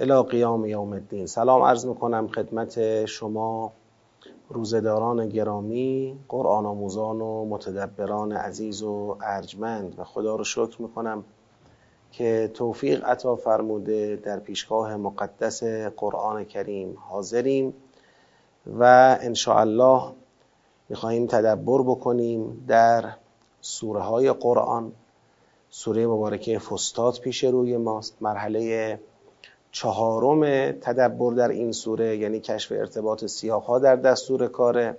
الى قیام یوم الدین. سلام عرض می‌کنم خدمت شما روزداران گرامی قرآن آموزان و متدبران عزیز و ارجمند. و خدا رو شکر می‌کنم که توفیق عطا فرموده در پیشگاه مقدس قرآن کریم حاضریم. و الله می‌خواهیم تدبر بکنیم در سوره های قرآن. سوره مبارکه فستاد پیش روی ماست. مرحله چهارم تدبر در این سوره یعنی کشف ارتباط سیاق در دستور کاره.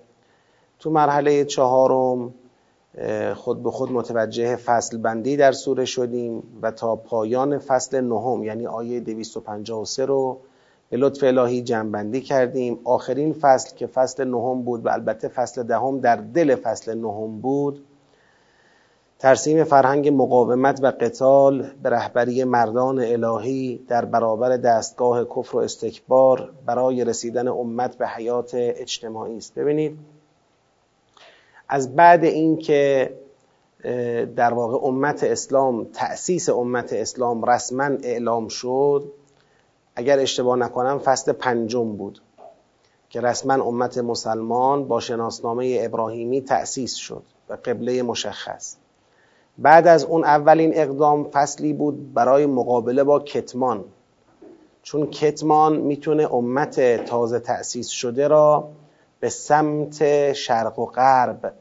تو مرحله چهارم خود به خود متوجه فصل بندی در سوره شدیم و تا پایان فصل نهم یعنی آیه 253 رو به لطف الهی جنبندی کردیم. آخرین فصل که فصل نهم بود و البته فصل دهم در دل فصل نهم بود ترسیم فرهنگ مقاومت و قتال به رهبری مردان الهی در برابر دستگاه کفر و استکبار برای رسیدن امت به حیات اجتماعی است. ببینید از بعد اینکه در واقع امت اسلام تأسیس امت اسلام رسما اعلام شد اگر اشتباه نکنم فصل پنجم بود که رسما امت مسلمان با شناسنامه ابراهیمی تأسیس شد و قبله مشخص. بعد از اون اولین اقدام فصلی بود برای مقابله با کتمان. چون کتمان می‌تونه امت تازه تأسیس شده را به سمت شرق و غرب.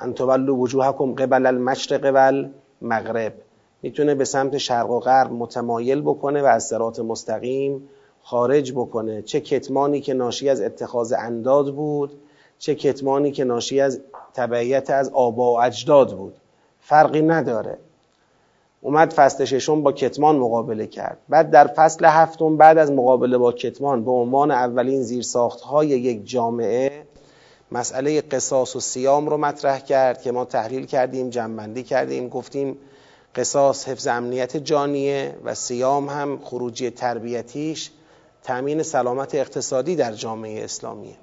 انتولو وجوهکم قبل المشرق و المغرب می‌تونه به سمت شرق و غرب متمایل بکنه و از سرات مستقیم خارج بکنه. چه کتمانی که ناشی از اتخاذ انداد بود چه کتمانی که ناشی از تبعیت از آبا و اجداد بود. فرقی نداره. اومد فصل ششم با کتمان مقابله کرد. بعد در فصل هفتم بعد از مقابله با کتمان به عنوان اولین زیرساخت های یک جامعه مسئله قصاص و سیام رو مطرح کرد که ما تحلیل کردیم جنبندی کردیم گفتیم قصاص حفظ امنیت جانیه و سیام هم خروجی تربیتیش تأمین سلامت اقتصادی در جامعه اسلامیه.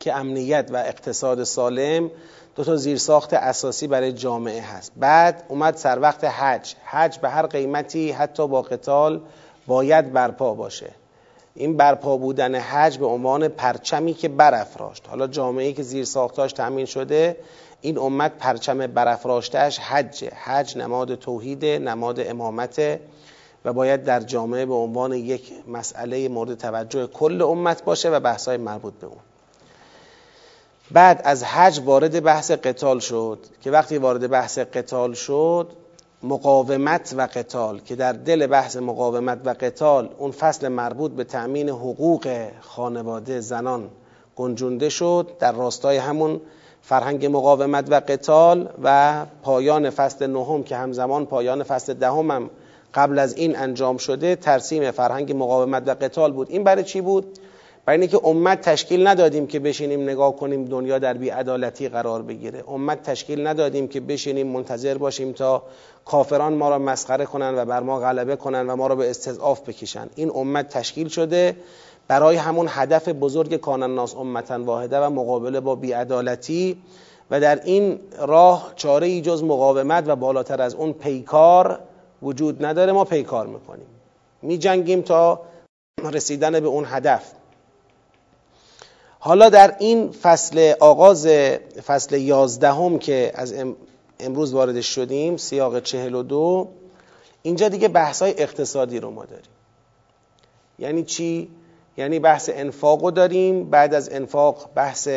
که امنیت و اقتصاد سالم دو تا زیرساخت اساسی برای جامعه هست. بعد اومد سر وقت حج. حج به هر قیمتی حتی با قتال باید برپا باشه. این برپا بودن حج به عنوان پرچمی که برافراشت. حالا جامعه که زیر ساختاش تامین شده این امت پرچم برافراشتهش حج حج نماد توحید نماد امامت و باید در جامعه به عنوان یک مسئله مورد توجه کل امت باشه و بحثای مربوط به اون. بعد از حج وارد بحث قتال شد که وقتی وارد بحث قتال شد مقاومت و قتال که در دل بحث مقاومت و قتال اون فصل مربوط به تأمین حقوق خانواده زنان گنجونده شد در راستای همون فرهنگ مقاومت و قتال و پایان فصل نهم که همزمان پایان فصل دهم هم قبل از این انجام شده ترسیم فرهنگ مقاومت و قتال بود. این برای چی بود؟ برای اینکه امت تشکیل ندادیم که بشینیم نگاه کنیم دنیا در بیعدالتی قرار بگیره. امت تشکیل ندادیم که بشینیم منتظر باشیم تا کافران ما را مسخره کنن و بر ما غلبه کنن و ما را به استضعاف بکشن. این امت تشکیل شده برای همون هدف بزرگ کان الناس امتا واحده و مقابله با بیعدالتی و در این راه چاره ای جز مقاومت و بالاتر از اون پیکار وجود نداره. ما پیکار می‌کنیم. می جنگیم تا رسیدن به اون هدف. حالا در این فصل آغاز فصل یازدهم که از امروز وارد شدیم سیاق چهل و دو اینجا دیگه بحث های اقتصادی رو ما داریم. یعنی چی؟ یعنی بحث انفاق رو داریم بعد از انفاق بحث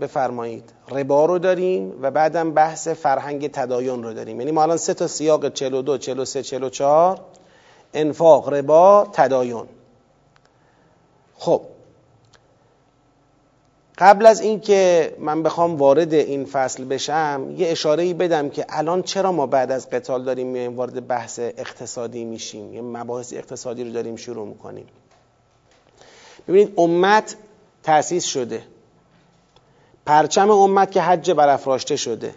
بفرمایید ربا رو داریم و بعدم بحث فرهنگ تدایون رو داریم. یعنی ما الان سه تا سیاق 42 43 44 انفاق ربا تدایون خب قبل از اینکه من بخوام وارد این فصل بشم یه اشاره ای بدم که الان چرا ما بعد از قتال داریم میایم وارد بحث اقتصادی میشیم؟ یه مباحث اقتصادی رو داریم شروع می‌کنیم. ببینید امت تأسیس شده. پرچم امت که حج برافراشته شده.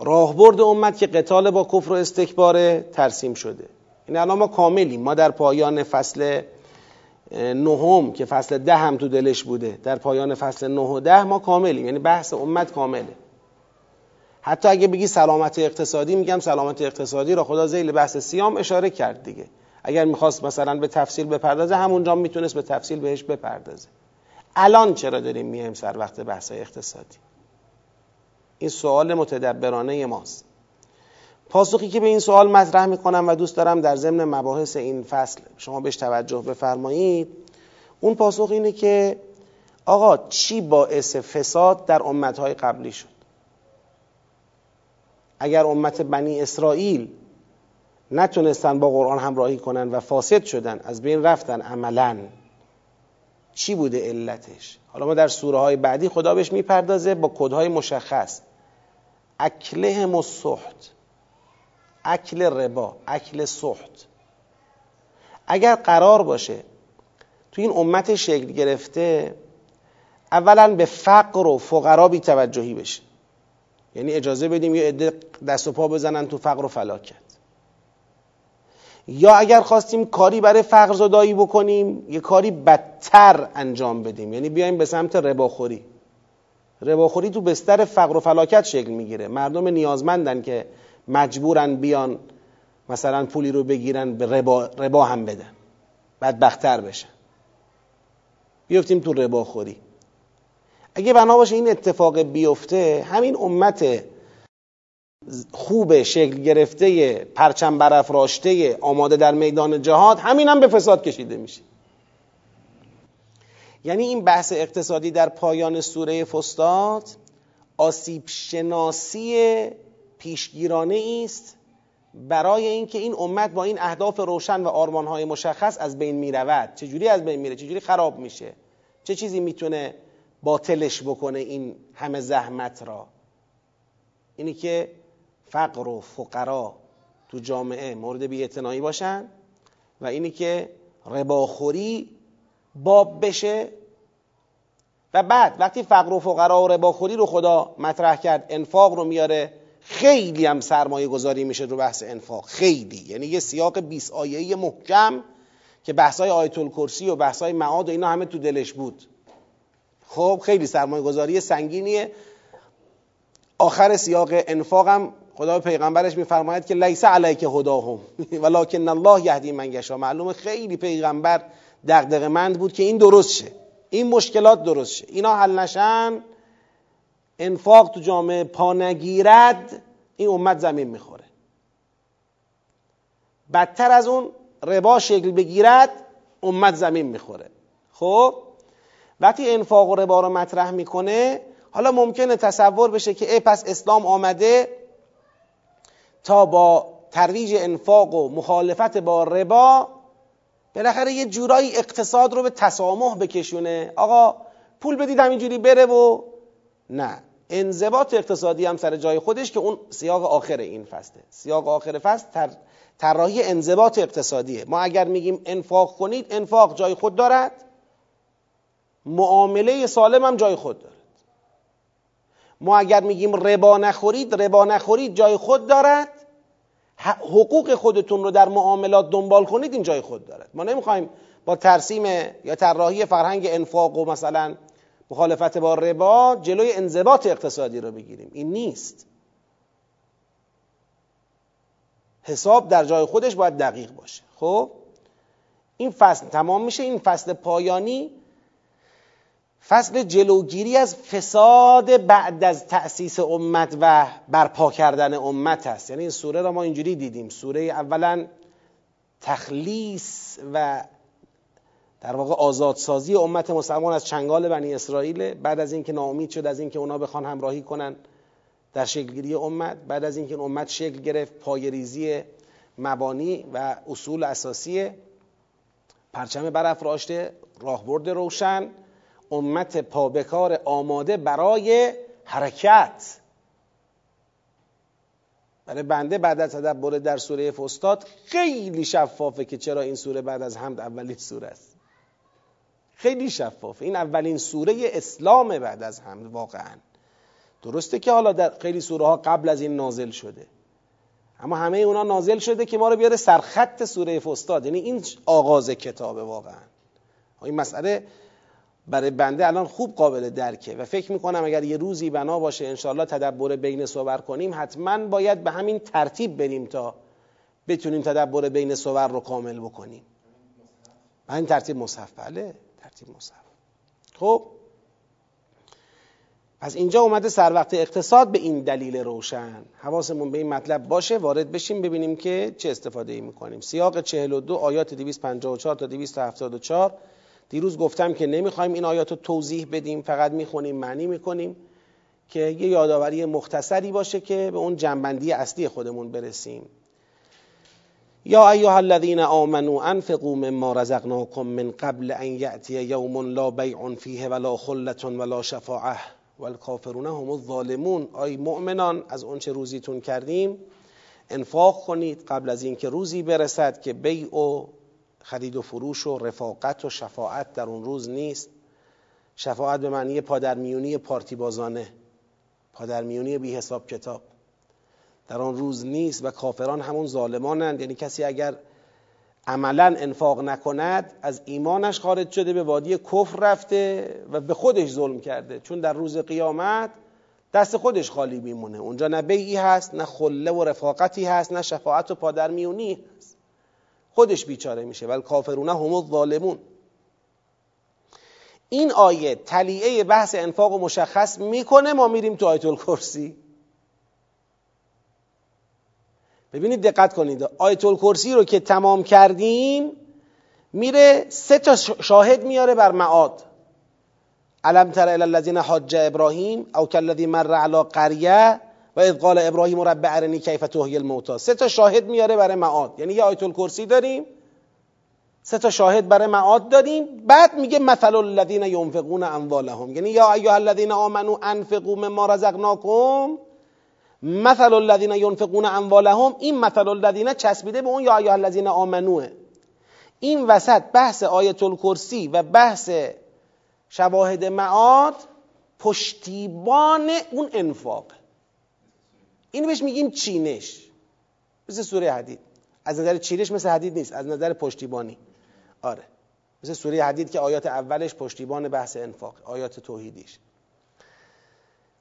راهبرد امت که قتال با کفر و استکباره ترسیم شده. این الان ما کاملیم. ما در پایان فصل نهم که فصل ده هم تو دلش بوده. در پایان فصل نه و ده ما کاملیم یعنی بحث امت کامله. حتی اگه بگی سلامت اقتصادی میگم سلامت اقتصادی را خدا زیل بحث سیام اشاره کرد دیگه. اگر می‌خواست مثلا به تفصیل بپردازه همونجا می‌تونست به تفصیل بهش بپردازه. الان چرا داریم میایم سر وقت بحث اقتصادی؟ این سوال متدبرانه ماست. پاسخی که به این سوال مطرح می‌کنم و دوست دارم در ضمن مباحث این فصل شما بهش توجه بفرمایید اون پاسخ اینه که آقا چی باعث فساد در امتهای قبلی شد؟ اگر امت بنی اسرائیل نتونستن با قرآن همراهی کنن و فاسد شدن از بین رفتن عملا چی بوده علتش؟ حالا ما در سوره های بعدی خدا بهش می‌پردازه با کدهای مشخص. اکله و اکل ربا اکل سحت. اگر قرار باشه تو این امت شکل گرفته اولا به فقر و فقرا بی توجهی بشه. یعنی اجازه بدیم یه عده دست و پا بزنن تو فقر و فلاکت. یا اگر خواستیم کاری برای فقر زدایی بکنیم یه کاری بدتر انجام بدیم. یعنی بیایم به سمت رباخوری. رباخوری تو بستر فقر و فلاکت شکل می‌گیره. مردم نیازمندن که مجبورن بیان مثلا پولی رو بگیرن به ربا, ربا هم بدن. بدبختر بشن. بیفتیم تو رباخوری اگه بنا باشه این اتفاق بیفته همین امت خوب شکل گرفته پرچم برافراشته آماده در میدان جهاد همین هم به فساد کشیده میشه. یعنی این بحث اقتصادی در پایان سوره فستاد آسیب شناسی پیشگیرانه است برای اینکه این امت با این اهداف روشن و آرمانهای مشخص از بین می‌رود. چجوری از بین میره؟ چجوری خراب میشه؟ چه چیزی می‌تونه باطلش بکنه این همه زحمت را؟ اینی که فقر و فقرا تو جامعه مورد بیاعتنایی باشن و اینی که رباخوری باب بشه و بعد وقتی فقر و فقرا و رباخوری رو خدا مطرح کرد انفاق رو میاره خیلی هم سرمایه گذاری میشه رو بحث انفاق. خیلی. یعنی یه سیاق 20 آیه‌ای محکم که بحثای آیت الکرسی و بحثای معاد و اینا همه تو دلش بود. خب خیلی سرمایه گذاری سنگینیه. آخر سیاق انفاق هم خدا پیغمبرش میفرماید که لیس علیک هداهم ولکن الله یهدی من یشا معلومه خیلی پیغمبر دغدغه مند بود که این درست شه. این مشکلات درست شه. اینا حل نشن انفاق تو جامعه پا نگیرد این امت زمین می‌خوره. بدتر از اون ربا شکل بگیرد امت زمین می‌خوره. خب؟ وقتی انفاق و ربا رو مطرح می‌کنه حالا ممکنه تصور بشه که ای پس اسلام آمده تا با ترویج انفاق و مخالفت با ربا بالاخره یه جورایی اقتصاد رو به تسامح بکشونه. آقا پول بدید همینجوری بره و نه. انضباط اقتصادی هم سر جای خودش که اون سیاق آخر این فصله. سیاق آخر فصل طراحی انضباط اقتصادیه. ما اگر میگیم انفاق کنید انفاق جای خود دارد. معامله سالم هم جای خود دارد. ما اگر میگیم ربا نخورید ربا نخورید جای خود دارد. حقوق خودتون رو در معاملات دنبال کنید این جای خود دارد. ما نمی‌خوایم با ترسیم یا طراحی فرهنگ انفاق و مثلا مخالفت با ربا جلوی انضباط اقتصادی رو بگیریم این نیست. حساب در جای خودش باید دقیق باشه. خب؟ این فصل تمام میشه. این فصل پایانی فصل جلوگیری از فساد بعد از تأسیس امت و برپا کردن امت است. یعنی این سوره را ما اینجوری دیدیم. سوره اولا تخلیص و در واقع آزادسازی امت مسلمان از چنگال بنی اسرائیل بعد از اینکه ناامید شد از اینکه اونا بخوان همراهی کنن در شکلگیری امت بعد از اینکه امت شکل گرفت پایریزی مبانی و اصول اساسی پرچم برافراشته راهبرد روشن امت پابکار آماده برای حرکت. برای بنده بعد از تدبر در سوره فستاد خیلی شفافه که چرا این سوره بعد از حمد اولین سوره است. خیلی شفافه این اولین سوره اسلام بعد از هم واقعا. درسته که حالا در خیلی سوره ها قبل از این نازل شده. اما همه اونا نازل شده که ما رو بیاره سرخط سوره فستاد یعنی این آغاز کتابه واقعا. این مسئله برای بنده الان خوب قابل درکه و فکر می‌کنم اگر یه روزی بنا باشه انشاءالله تدبر بین صور کنیم حتما باید به همین ترتیب بریم تا بتونیم تدبر بین صور رو کامل بکنیم. به همین ترتیب مصحف بله. ترتیب مصحف. خب پس اینجا اومده سر وقت اقتصاد به این دلیل روشن. حواسمون به این مطلب باشه وارد بشیم ببینیم که چه استفاده ای می‌کنیم. سیاق 42 آیات 254 تا 274 دیروز گفتم که نمی‌خوایم این آیات رو توضیح بدیم فقط می‌خونیم معنی می‌کنیم که یه یادآوری مختصری باشه که به اون جنبندی اصلی خودمون برسیم. یا ایها الذین آمنوا انفقوا مما رزقناکم من قبل ان یأتی یوم لا بیع فیه ولا خلة ولا شفاعه والکافرون هم الظالمون. آی مؤمنان از اونچه روزیتون کردیم انفاق کنید قبل از اینکه روزی برسد که بیع و خرید و فروش و رفاقت و شفاعت در اون روز نیست. شفاعت به معنی پادرمیونی پارتی بازانه پادرمیونی بی حساب کتاب. در آن روز نیست و کافران همون ظالمانند. یعنی کسی اگر عملا انفاق نکند از ایمانش خارج شده به وادی کفر رفته و به خودش ظلم کرده. چون در روز قیامت دست خودش خالی میمونه. اونجا نه بیعی هست نه خله و رفاقتی هست نه شفاعت و پادرمیونی هست. خودش بیچاره میشه. ولی کافرونه هم الظالمون. این آیه تلیعه بحث انفاق و مشخص می‌کنه ما میریم تو آیت الکرسی. ببینید دقت کنید. آیت الکرسی رو که تمام کردیم میره سه تا شاهد میاره بر معاد. علم تر الی الذین حاج ابراهیم او کالذی مر علی قریه و اذ قال ابراهیم رب ارنی کیف تحیی الموتى سه تا شاهد میاره برای معاد. یعنی یه آیت الکرسی داریم سه تا شاهد برای معاد داریم. بعد میگه مثل الذین ينفقون اموالهم. یعنی یا ایها الذین آمنوا انفقوا مما رزقناکم مثل الذین ينفقون اموالهم این مثل الذین چسبیده به اون یا ایها الذین آمنوه. این وسط بحث آیت الکرسی و بحث شواهد معاد پشتیبان اون انفاق. این بهش میگیم چینش. مثل سوره حدید. از نظر چینش مثل حدید نیست از نظر پشتیبانی. آره. مثل سوره حدید که آیات اولش پشتیبان بحث انفاق آیات توحیدیش.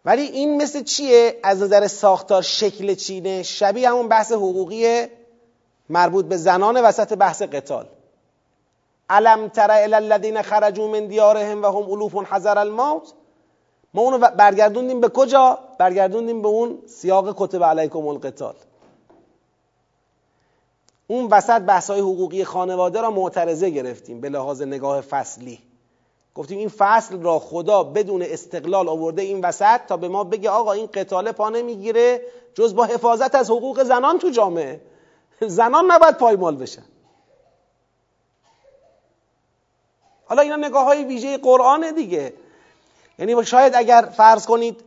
ولی این مثل چیه؟ از نظر ساختار شکل چینه؟ شبیه همون بحث حقوقی مربوط به زنان وسط بحث قتال. علم تر الی الذین خرجوا من دیارهم و هم الوف حذر الموت؟ ما اونو برگردوندیم به کجا؟ برگردوندیم به اون سیاق کتب علیکم القتال. اون وسط بحث های حقوقی خانواده را معترضه گرفتیم به لحاظ نگاه فصلی. گفتیم این فصل را خدا بدون استقلال آورده این وسط تا به ما بگه آقا این قتاله پا نمی‌گیره جز با حفاظت از حقوق زنان تو جامعه. زنان نباید پایمال بشن. حالا اینا نگاه های ویژه قرآن دیگه. یعنی شاید اگر فرض کنید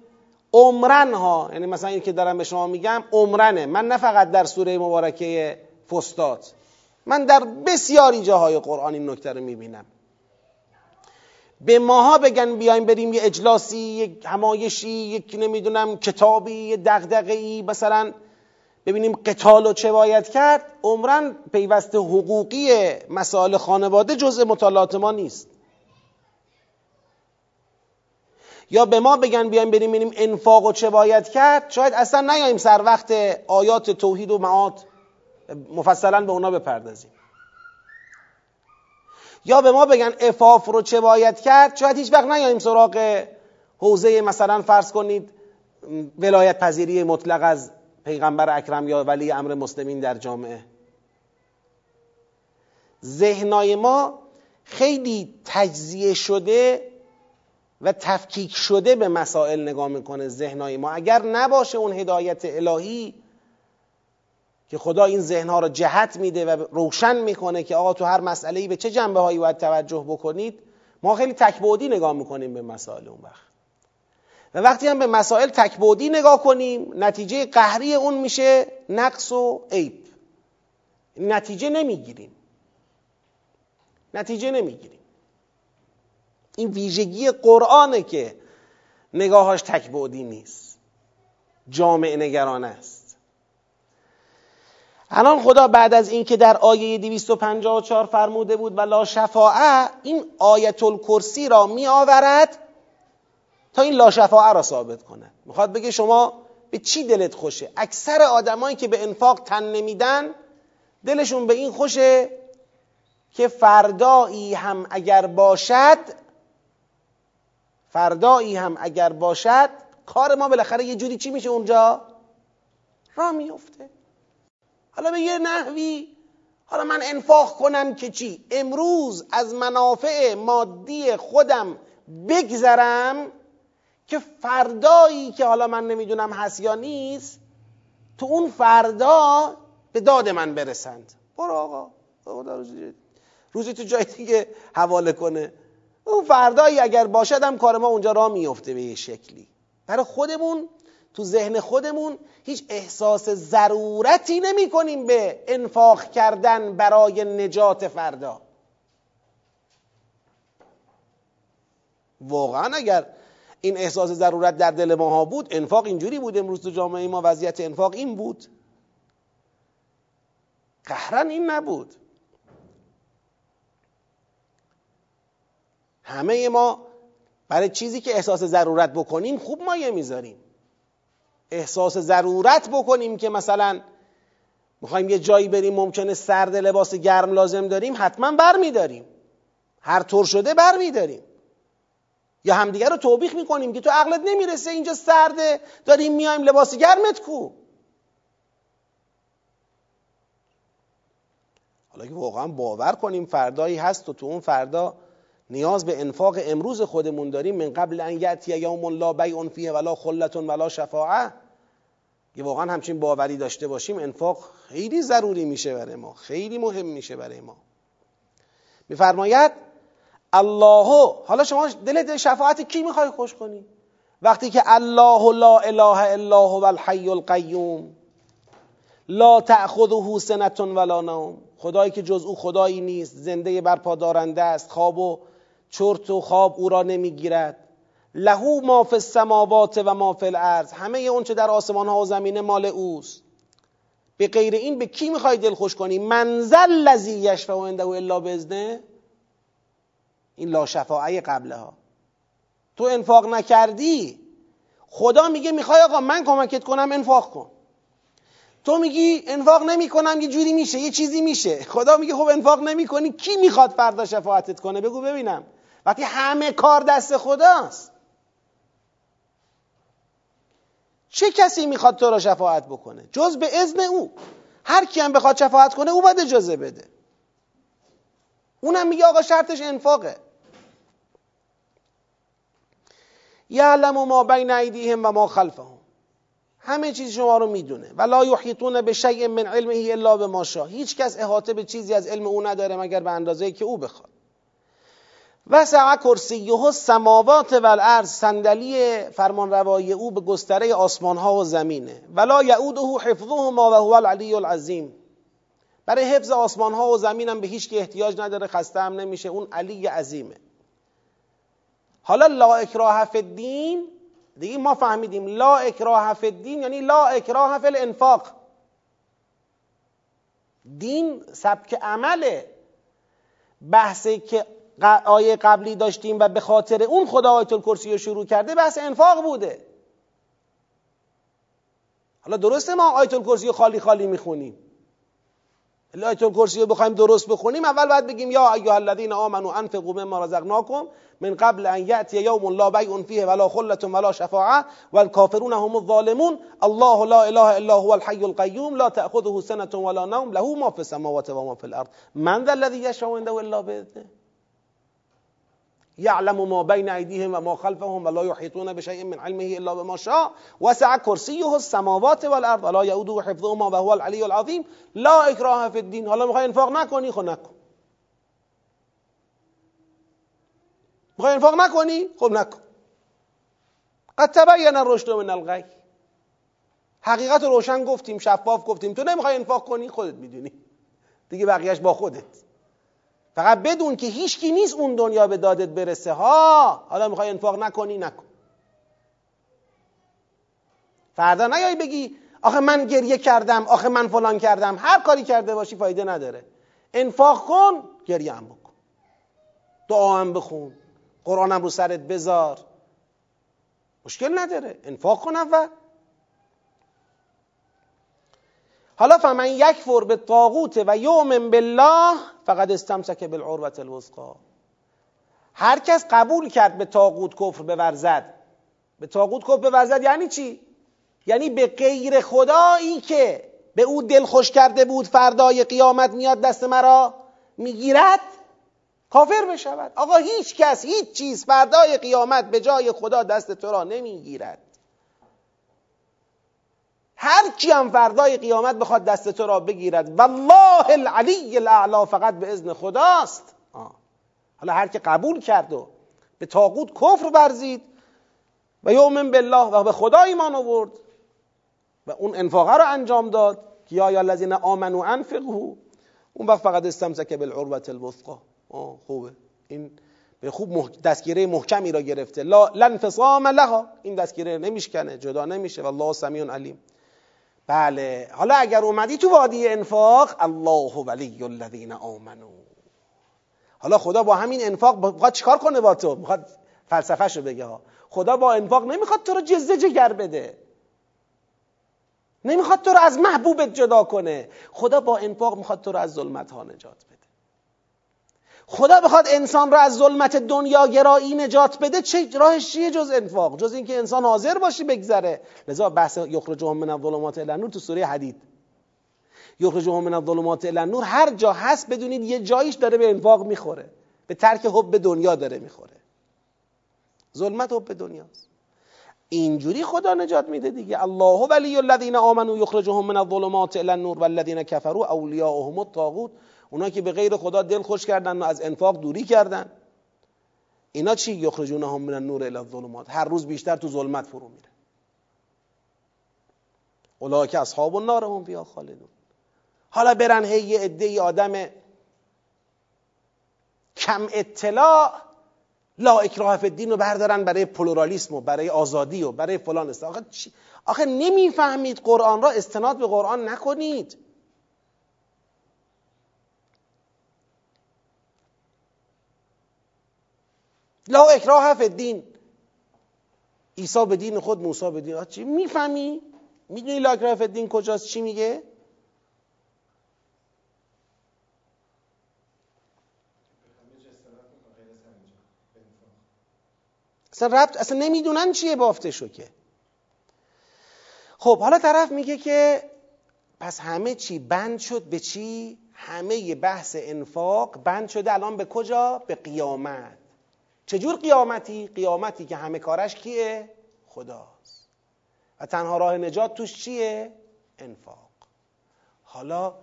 عمرن ها یعنی مثلا این که دارم به شما میگم عمرنه. من نه فقط در سوره مبارکه فستاد من در بسیاری جاهای قرآن این نکته رو می‌بینم. به ماها بگن بیایم بریم یه اجلاسی یک همایشی یک نمی‌دونم کتابی یه دغدغه‌ای مثلا ببینیم قتال و چه باید کرد. عمرن پیوست حقوقی مسائل خانواده جزء مطالعات ما نیست. یا به ما بگن بیایم بریم ببینیم انفاق و چه باید کرد. شاید اصلا نیاییم سر وقت آیات توحید و معاد مفصلا به اونا بپردازیم. یا به ما بگن افاف رو چه باید کرد؟ شاید هیچ وقت نیاییم سراغ حوزه مثلا فرض کنید ولایت پذیری مطلق از پیغمبر اکرم یا ولی امر مسلمین در جامعه. ذهنای ما خیلی تجزیه شده و تفکیک شده به مسائل نگاه می‌کنه ذهنای ما. اگر نباشه اون هدایت الهی که خدا این ذهنها رو جهت میده و روشن می‌کنه که آقا تو هر مسئله به چه جنبه هایی باید توجه بکنید ما خیلی تکبودی نگاه می‌کنیم به مسائل اون وقت. و وقتی هم به مسائل تکبودی نگاه کنیم نتیجه قهری اون میشه نقص و عیب. نتیجه نمی‌گیریم. نتیجه نمی‌گیریم. این ویژگی قرآنه که نگاهاش تکبودی نیست. جامع نگران است. الان خدا بعد از اینکه در آیه 254 فرموده بود و لا شفاعه این آیت الکرسی را می آورد تا این لا شفاعه را ثابت کنه می‌خواد بگه شما به چی دلت خوشه؟ اکثر آدمایی که به انفاق تن نمیدن دلشون به این خوشه که فردایی هم اگر باشد فردایی هم اگر باشد کار ما بالاخره یه جوری چی میشه اونجا؟ را میفته حالا به یه نحوی. حالا من انفاق کنم که چی؟ امروز از منافع مادی خودم بگذرم که فردایی که حالا من نمی‌دونم هست یا نیست تو اون فردا به داد من برسند. برو آقا. روزی, تو جای دیگه حواله کنه. اون فردایی اگر باشد هم کار ما اونجا را میفته به یه شکلی. برای خودمون تو ذهن خودمون هیچ احساس ضرورتی نمی کنیم به انفاق کردن برای نجات فردا. واقعا اگر این احساس ضرورت در دل ماها بود انفاق اینجوری بود امروز تو جامعه ما وضعیت انفاق این بود. قهرن این نبود. همه ما برای چیزی که احساس ضرورت بکنیم خوب مایه می‌ذاریم. احساس ضرورت بکنیم که مثلا می‌خوایم یه جایی بریم ممکنه سرد لباس گرم لازم داریم حتما بر میداریم هر طور شده بر میداریم یا همدیگه رو توبیخ می‌کنیم که تو عقلت نمی‌رسه اینجا سرده داریم میایم لباس گرمت کو. حالا که واقعا باور کنیم فردایی هست و تو اون فردا نیاز به انفاق امروز خودمون داریم من قبل ان یاتی یوم لا بیع فیه ولا خلت ولا شفاعه یه واقعا همچین باوری داشته باشیم انفاق خیلی ضروری میشه برای ما خیلی مهم میشه برای ما. میفرماید الله حالا شما دل شفاعت کی می‌خوای خوش کنی؟ وقتی که الله لا اله الا هو الحی القیوم لا تأخذه سنت ولا نوم خدایی که جز او خدایی نیست زنده برپادارنده است خواب و چرت و خواب او را نمی‌گیرد. لهو ما فی السماوات و ما فی الارض. همه اون چه در آسمان ها و زمینه مال اوست. به غیر این به کی می‌خوای دل خوش کنی منزل لذی یشفع عنده الا بزنه. این لا شفاعه قبله ها تو انفاق نکردی. خدا میگه می‌خوای آقا من کمکت کنم انفاق کن. تو میگی انفاق نمی کنم یه جوری میشه یه چیزی میشه. خدا میگه خب انفاق نمی کنی کی می‌خواد فردا شفاعتت کنه؟ بگو ببینم. وقتی همه کار دست خداست. چه کسی می‌خواد تو را شفاعت بکنه؟ جز به اذن او. هر کی هم بخواد شفاعت کنه او باید اجازه بده. اونم میگه آقا شرطش انفاقه. یعلم ما بین ایدیهم و ما خلفهم. همه چیز شما رو می‌دونه. و لا یحیطون به شیء من علمه الا به ما شاء. هیچ کس احاطه به چیزی از علم او نداره مگر به اندازه که او بخواد. وسع کرسیه السماوات و الارض صندلی فرمانروایی او به گستره آسمان ها و زمینه. ولا یعوده حفظهما و هو العلی العظیم. برای حفظ آسمان ها و زمین هم به هیچ که احتیاج نداره خسته هم نمیشه اون علی عظیمه. حالا لا اکراه فی الدین دیگه ما فهمیدیم لا اکراه فی الدین یعنی لا اکراه فی الانفاق. دین سبک عمله. بحثی که آیه قبلی داشتیم و به خاطر اون خدا آیت الکرسی رو شروع کرده بحث انفاق بوده. حالا درسته ما آیت الکرسی رو خالی خالی می‌خونیم. آیت الکرسی رو بخوایم درست بخونیم اول باید بگیم یا ایها الذین آمنوا انفقوا مما رزقناکم من قبل ان یأتی یوم لا بیع فیه ولا خلة ولا شفاعه والکافرون هم الظالمون. الله لا اله الا هو الحي القيوم لا تأخذه سنة ولا نوم له ما في السماوات وما في الارض. من ذا الذي يشفع عنده الا باذنه يعلم ما بين أيديهم وما خلفهم ولا يحيطون بشيء من علمه إلا بما شاء. وسع كرسيه السماوات والأرض ولا يؤوده حفظهما وهو العلي العظيم. لا إكراه في الدين. حالا می‌خوای انفاق نکنی؟ خب نکن. می‌خوای انفاق نکنی؟ خب نکن. قد تبین الرشد من الغی. حقیقت روشن گفتیم شفاف گفتیم. تو نمی‌خوای انفاق کنی؟ خودت می‌دونی. دیگه بقیهش با خودت. فقط بدون که هیچکی نیست اون دنیا به دادت برسه. ها حالا می‌خوای انفاق نکنی نکن. فردا نیای بگی آخه من گریه کردم آخه من فلان کردم. هر کاری کرده باشی فایده نداره. انفاق کن گریه هم بکن. دعا هم بخون. قرآنم رو سرت بذار. مشکل نداره. انفاق کن اول. حالا فمن یکفر به طاغوت و یومن بالله فقد استمسک بالعروة الوثقا هر کس قبول کرد به طاغوت کفر بورزد. به طاغوت کفر بورزد یعنی چی؟ یعنی به غیر خدایی که به او دل خوش کرده بود فردای قیامت میاد دست مرا می‌گیرد کافر بشود. آقا هیچ کس هیچ چیز فردای قیامت به جای خدا دست تو را نمی‌گیرد. هر کی هم فردای قیامت بخواد دست تو را بگیرد والله العلی الاعلا فقط به اذن خداست. آه. حالا هر که قبول کرد و به تاقود کفر ورزید و یومن بالله و به خدا ایمان آورد و اون انفاقه رو انجام داد که یا یا الذین آمنوا انفقوا اون وقت فقط استمسک بالعروة الوثقا. خوبه. این به خوب دستگیره محکمی را گرفته. لا لنفصام لها. این دستگیره نمیشکنه جدا نمیشه. والله سمیع علیم. بله. حالا اگر اومدی تو وادی انفاق الله ولی الذین آمنو. حالا خدا با همین انفاق می‌خواد چیکار کنه با تو؟ می‌خواد فلسفه رو بگه ها. خدا با انفاق نمی‌خواد تو رو جزه جگر بده. نمی‌خواد تو رو از محبوبت جدا کنه. خدا با انفاق می‌خواد تو رو از ظلمت ها نجات بده. خدا بخواد انسان را از ظلمت دنیا گرایی نجات بده چه راهش چیه جز انفاق؟ جز اینکه انسان حاضر باشی بگذره. لذا بحث یخرجهم من الظلمات الی النور تو سوره حدید. یخرجهم من الظلمات الی النور هر جا هست بدونید یه جاییش داره به انفاق می‌خوره. به ترک حب دنیا داره می‌خوره. ظلمت حب دنیاست. اینجوری خدا نجات میده دیگه. الله ولی الذین آمنوا یخرجهم من الظلمات الی النور والذین کفروا اولیاءهم الطاغوت اونا که به غیر خدا دل خوش کردن و از انفاق دوری کردن. اینا چی یخرجونهم من النور الی الظلمات؟ هر روز بیشتر تو ظلمت فرو میره اولئک اصحاب النار هم فیها خالدون. حالا برن هی یه عده آدم کم اطلاع لا اکراه الدین رو بردارن برای پلورالیسم و برای آزادی و برای فلان است. آخه, آخه نمی‌فهمید قرآن را استناد به قرآن نکنید. لا اکراه فی الدین. عیسی به دین خود موسی به دین. چی می‌فهمی؟ می‌دونی لا اکراه فی الدین کجاست؟ چی میگه؟ اصلا ربط اصلا نمی‌دونن چیه بافتشو که. خب حالا طرف میگه که پس همه چی بند شد به چی؟ همه بحث انفاق بند شده. الان به کجا؟ به قیامت. چجور قیامتی؟ قیامتی که همه کارش کیه؟ خداست. و تنها راه نجات توش چیه؟ انفاق. حالا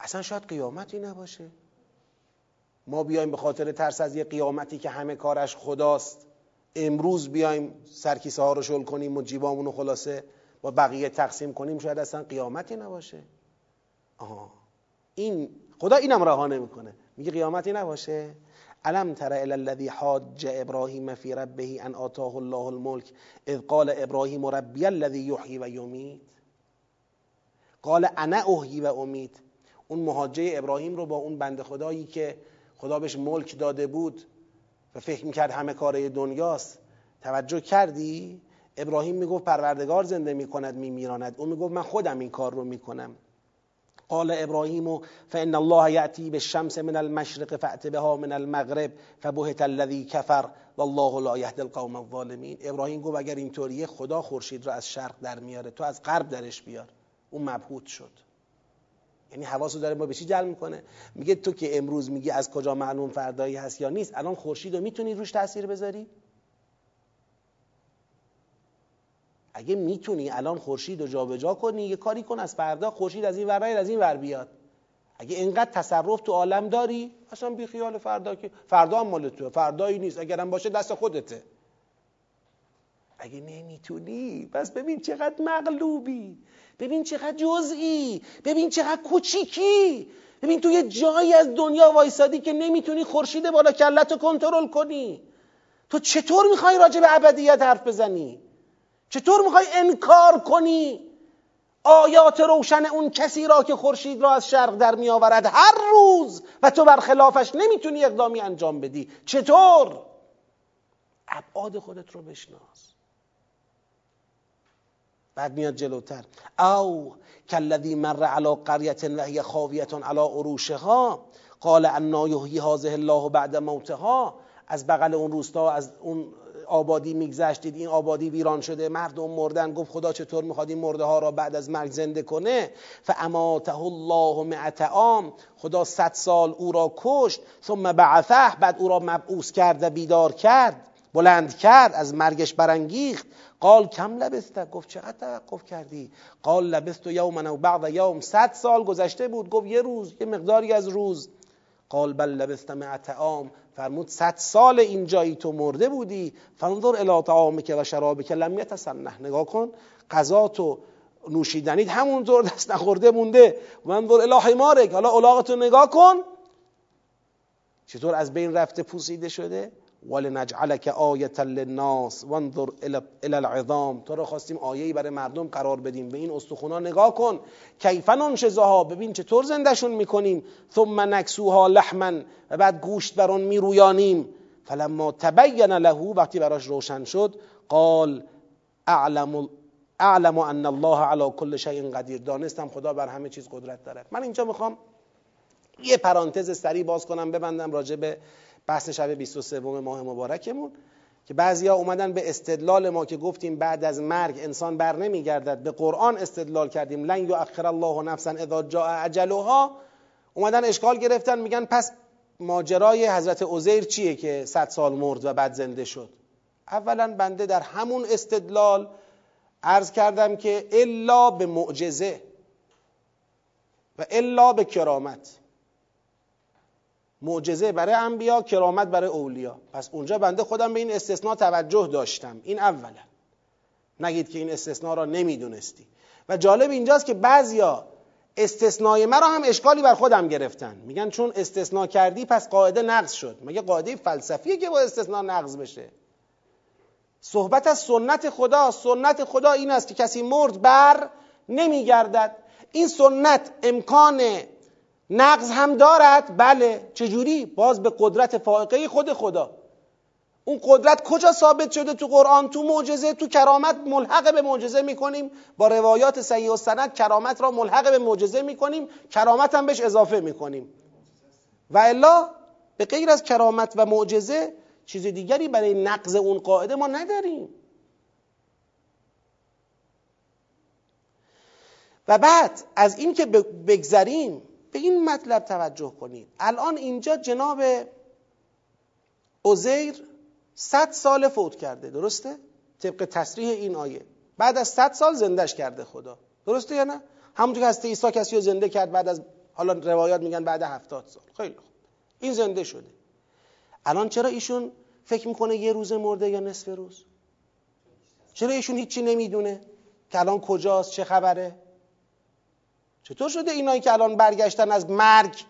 اصلا شاید قیامتی نباشه. ما بیایم به خاطر ترس از یه قیامتی که همه کارش خداست امروز بیایم سرکیسه ها رو شل کنیم و جیبامون رو خلاصه با بقیه تقسیم کنیم شاید اصلا قیامتی نباشه. آها. این خدا اینم رها نمی‌کنه. میگه قیامتی نباشه. الم تر الى الذي حاج ابراهیم فی ربه ان آتاه الله الملک اذ قال ابراهیم ربی الذي یحیی و یمیت قال انا احیی و امید اون مهاجه ابراهیم رو با اون بند خدایی که خدا بهش ملک داده بود و فکر می‌کرد همه کاره دنیاست. توجه کردی؟ ابراهیم می‌گفت پروردگار زنده می‌کند میمیراند. اون می‌گفت من خودم این کار رو می‌کنم. قال ابراهیم فان الله یاتی بالشمس من المشرق فات بها من المغرب فبهت الذی کفر والله لا یهدی القوم الظالمین. ابراهیم گفت اگر اینطوریه خدا خورشید را از شرق در میاره تو از غرب درش بیار. اون مبهوت شد. یعنی حواسو داره ما به چی جلب می‌کنه؟ میگه تو که امروز میگی از کجا معلوم فردایی هست یا نیست؟ الان خورشید رو می‌تونی روش تاثیر بذاری؟ اگه می‌تونی الان خورشید رو جابجا کنی یه کاری کن از فردا خورشید از این ور از این ور بیاد. اگه اینقدر تصرف تو عالم داری اصلا بی خیال فردا که فردا هم مال توه فردایی نیست. اگرم باشه دست خودته. اگه نمی‌تونی پس ببین چقدر مغلوبی. ببین چقدر جزئی. ببین چقدر کوچیکی. ببین تو یه جایی از دنیا وایسادی که نمی‌تونی خورشید بالا کلت رو کنترل کنی. تو چطور می‌خوای راجع به ابدیت حرف بزنی؟ چطور می‌خوای انکار کنی؟ آیات روشن اون کسی را که خورشید را از شرق در میآورد هر روز و تو برخلافش نمی‌تونی اقدامی انجام بدی. چطور؟ ابعاد خودت رو بشناس. بعد میاد جلوتر. او کالذی مر علی قریه و هی خاویه علی عروشها. قال انا یحیی هذه الله بعد موتها. از بغل اون روستا از اون آبادی میگذشتید این آبادی ویران شده مردم مردن گفت خدا چطور می‌خواد این مرده ها را بعد از مرگ زنده کنه؟ فاماته الله مئت عام خدا صد سال او را کشت ثم بعثه بعد او را مبعوث کرد و بیدار کرد بلند کرد از مرگش برانگیخت. قال کم لبسته گفت چقدر توقف کردی؟ قال لبست یوما و بعد یوم صد سال گذشته بود. گفت یه روز یه مقداری از روز. قال بل لبست مع عام. فرمود صد سال اینجایی تو مرده بودی. فانظر الی طعامک و شرابک لم یتسنه. نگاه کن غذا تو نوشیدنید همونطور دست نخورده مونده. منظر الی حمارک. حالا الاغتو نگاه کن. چطور از بین رفته پوسیده شده؟ ولنجعلک آیه للناس وانظر الى العظام. تو رو خواستیم آیه‌ای برای مردم قرار بدیم. به این استخونا نگاه کن. کیف ننشزها ببین چطور زندهشون می‌کنیم. ثم نکسوها لحما. و بعد گوشت بر آن میرویانیم. فلما تبین له وقتی براش روشن شد قال اعلم اعلم ان الله على كل شيء قدیر. دانستم خدا بر همه چیز قدرت دارد من اینجا می‌خوام یه پرانتز سری باز کنم ببندم راجع به بحث شب 23 ماه مبارکمون که بعضیا اومدن به استدلال ما که گفتیم بعد از مرگ انسان بر نمیگردد به قرآن استدلال کردیم. لن یؤخر الله نفسا اذا جاء اجلها. اومدن اشکال گرفتن میگن پس ماجرای حضرت عزیر چیه که صد سال مرد و بعد زنده شد؟ اولا بنده در همون استدلال عرض کردم که الا به معجزه و الا به کرامت. معجزه برای انبیا کرامت برای اولیا. پس اونجا بنده خودم به این استثناء توجه داشتم. این اولا. نگید که این استثناء را نمی‌دونستی. و جالب اینجاست که بعضیا استثنای مرا هم اشکالی بر خودم گرفتن. میگن چون استثناء کردی پس قاعده نقض شد. مگه قاعده فلسفیه که با استثناء نقض بشه؟ صحبت از سنت خدا سنت خدا این است که کسی مرد بر نمیگردد. این سنت امکان نقض هم دارد؟ بله. چجوری؟ باز به قدرت فائقه خود خدا. اون قدرت کجا ثابت شده تو قرآن؟ تو معجزه تو کرامت ملحق به معجزه می‌کنیم. با روایات صحیح و سند کرامت را ملحق به معجزه می‌کنیم. کرامت هم بهش اضافه می‌کنیم. و الا به غیر از کرامت و معجزه چیز دیگری برای نقض اون قاعده ما نداریم. و بعد از این که بگذریم به این مطلب توجه کنید. الان اینجا جناب عزیر صد سال فوت کرده درسته؟ طبق تصریح این آیه. بعد از صد سال زندش کرده خدا. درسته یا نه؟ همونطور که هسته عیسی کسی رو زنده کرد بعد از حالا روایات میگن بعد هفتاد سال. خیلی خوب. این زنده شده. الان چرا ایشون فکر می‌کنه یه روز مرده یا نصف روز؟ چرا ایشون هیچی نمی‌دونه؟ که الان کجاست؟ چه خبره؟ چطور شده اینایی که الان برگشتن از مرگ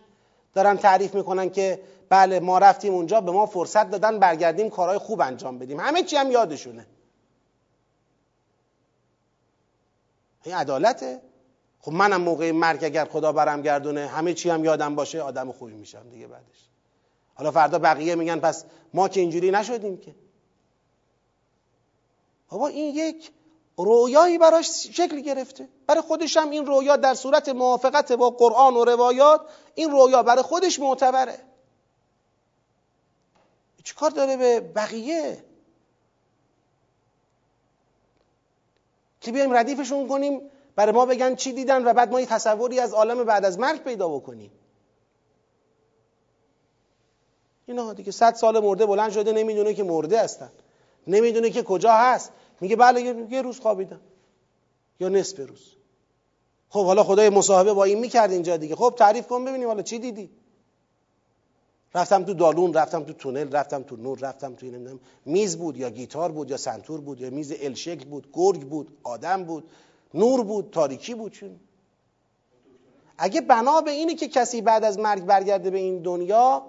دارن تعریف می‌کنن که بله ما رفتیم اونجا به ما فرصت دادن برگردیم کارهای خوب انجام بدیم. همه چی هم یادشونه. این عدالته. خب منم موقع مرگ اگر خدا برم گردونه همه چی هم یادم باشه آدم خوبی میشم دیگه بعدش. حالا فردا بقیه میگن پس ما که اینجوری نشدیم که. بابا این یک رویایی براش شکل گرفته. برای خودش هم این رویا در صورت موافقت با قرآن و روایات این رویا برای خودش معتبره. کار داره به بقیه؟ که بیایم ردیفشون کنیم برای ما بگن چی دیدن و بعد ما یه تصوری از عالم بعد از مرگ پیدا بکنیم. اینا دیگه صد سال مرده بلند شده نمی‌دونه که مرده هستن. نمی‌دونه که کجا هست. میگه بله یه روز خوابیدم. یا نصف روز. خب حالا خدای مصاحبه با این می‌کرد اینجا دیگه. خب تعریف کن ببینیم حالا چی دیدی؟ رفتم تو دالون رفتم تو تونل رفتم تو نور رفتم تو نمی‌دونم میز بود یا گیتار بود یا سنتور بود یا میز الشکل بود گرگ بود آدم بود نور بود تاریکی بود. چون اگه بنا به اینه که کسی بعد از مرگ برگرده به این دنیا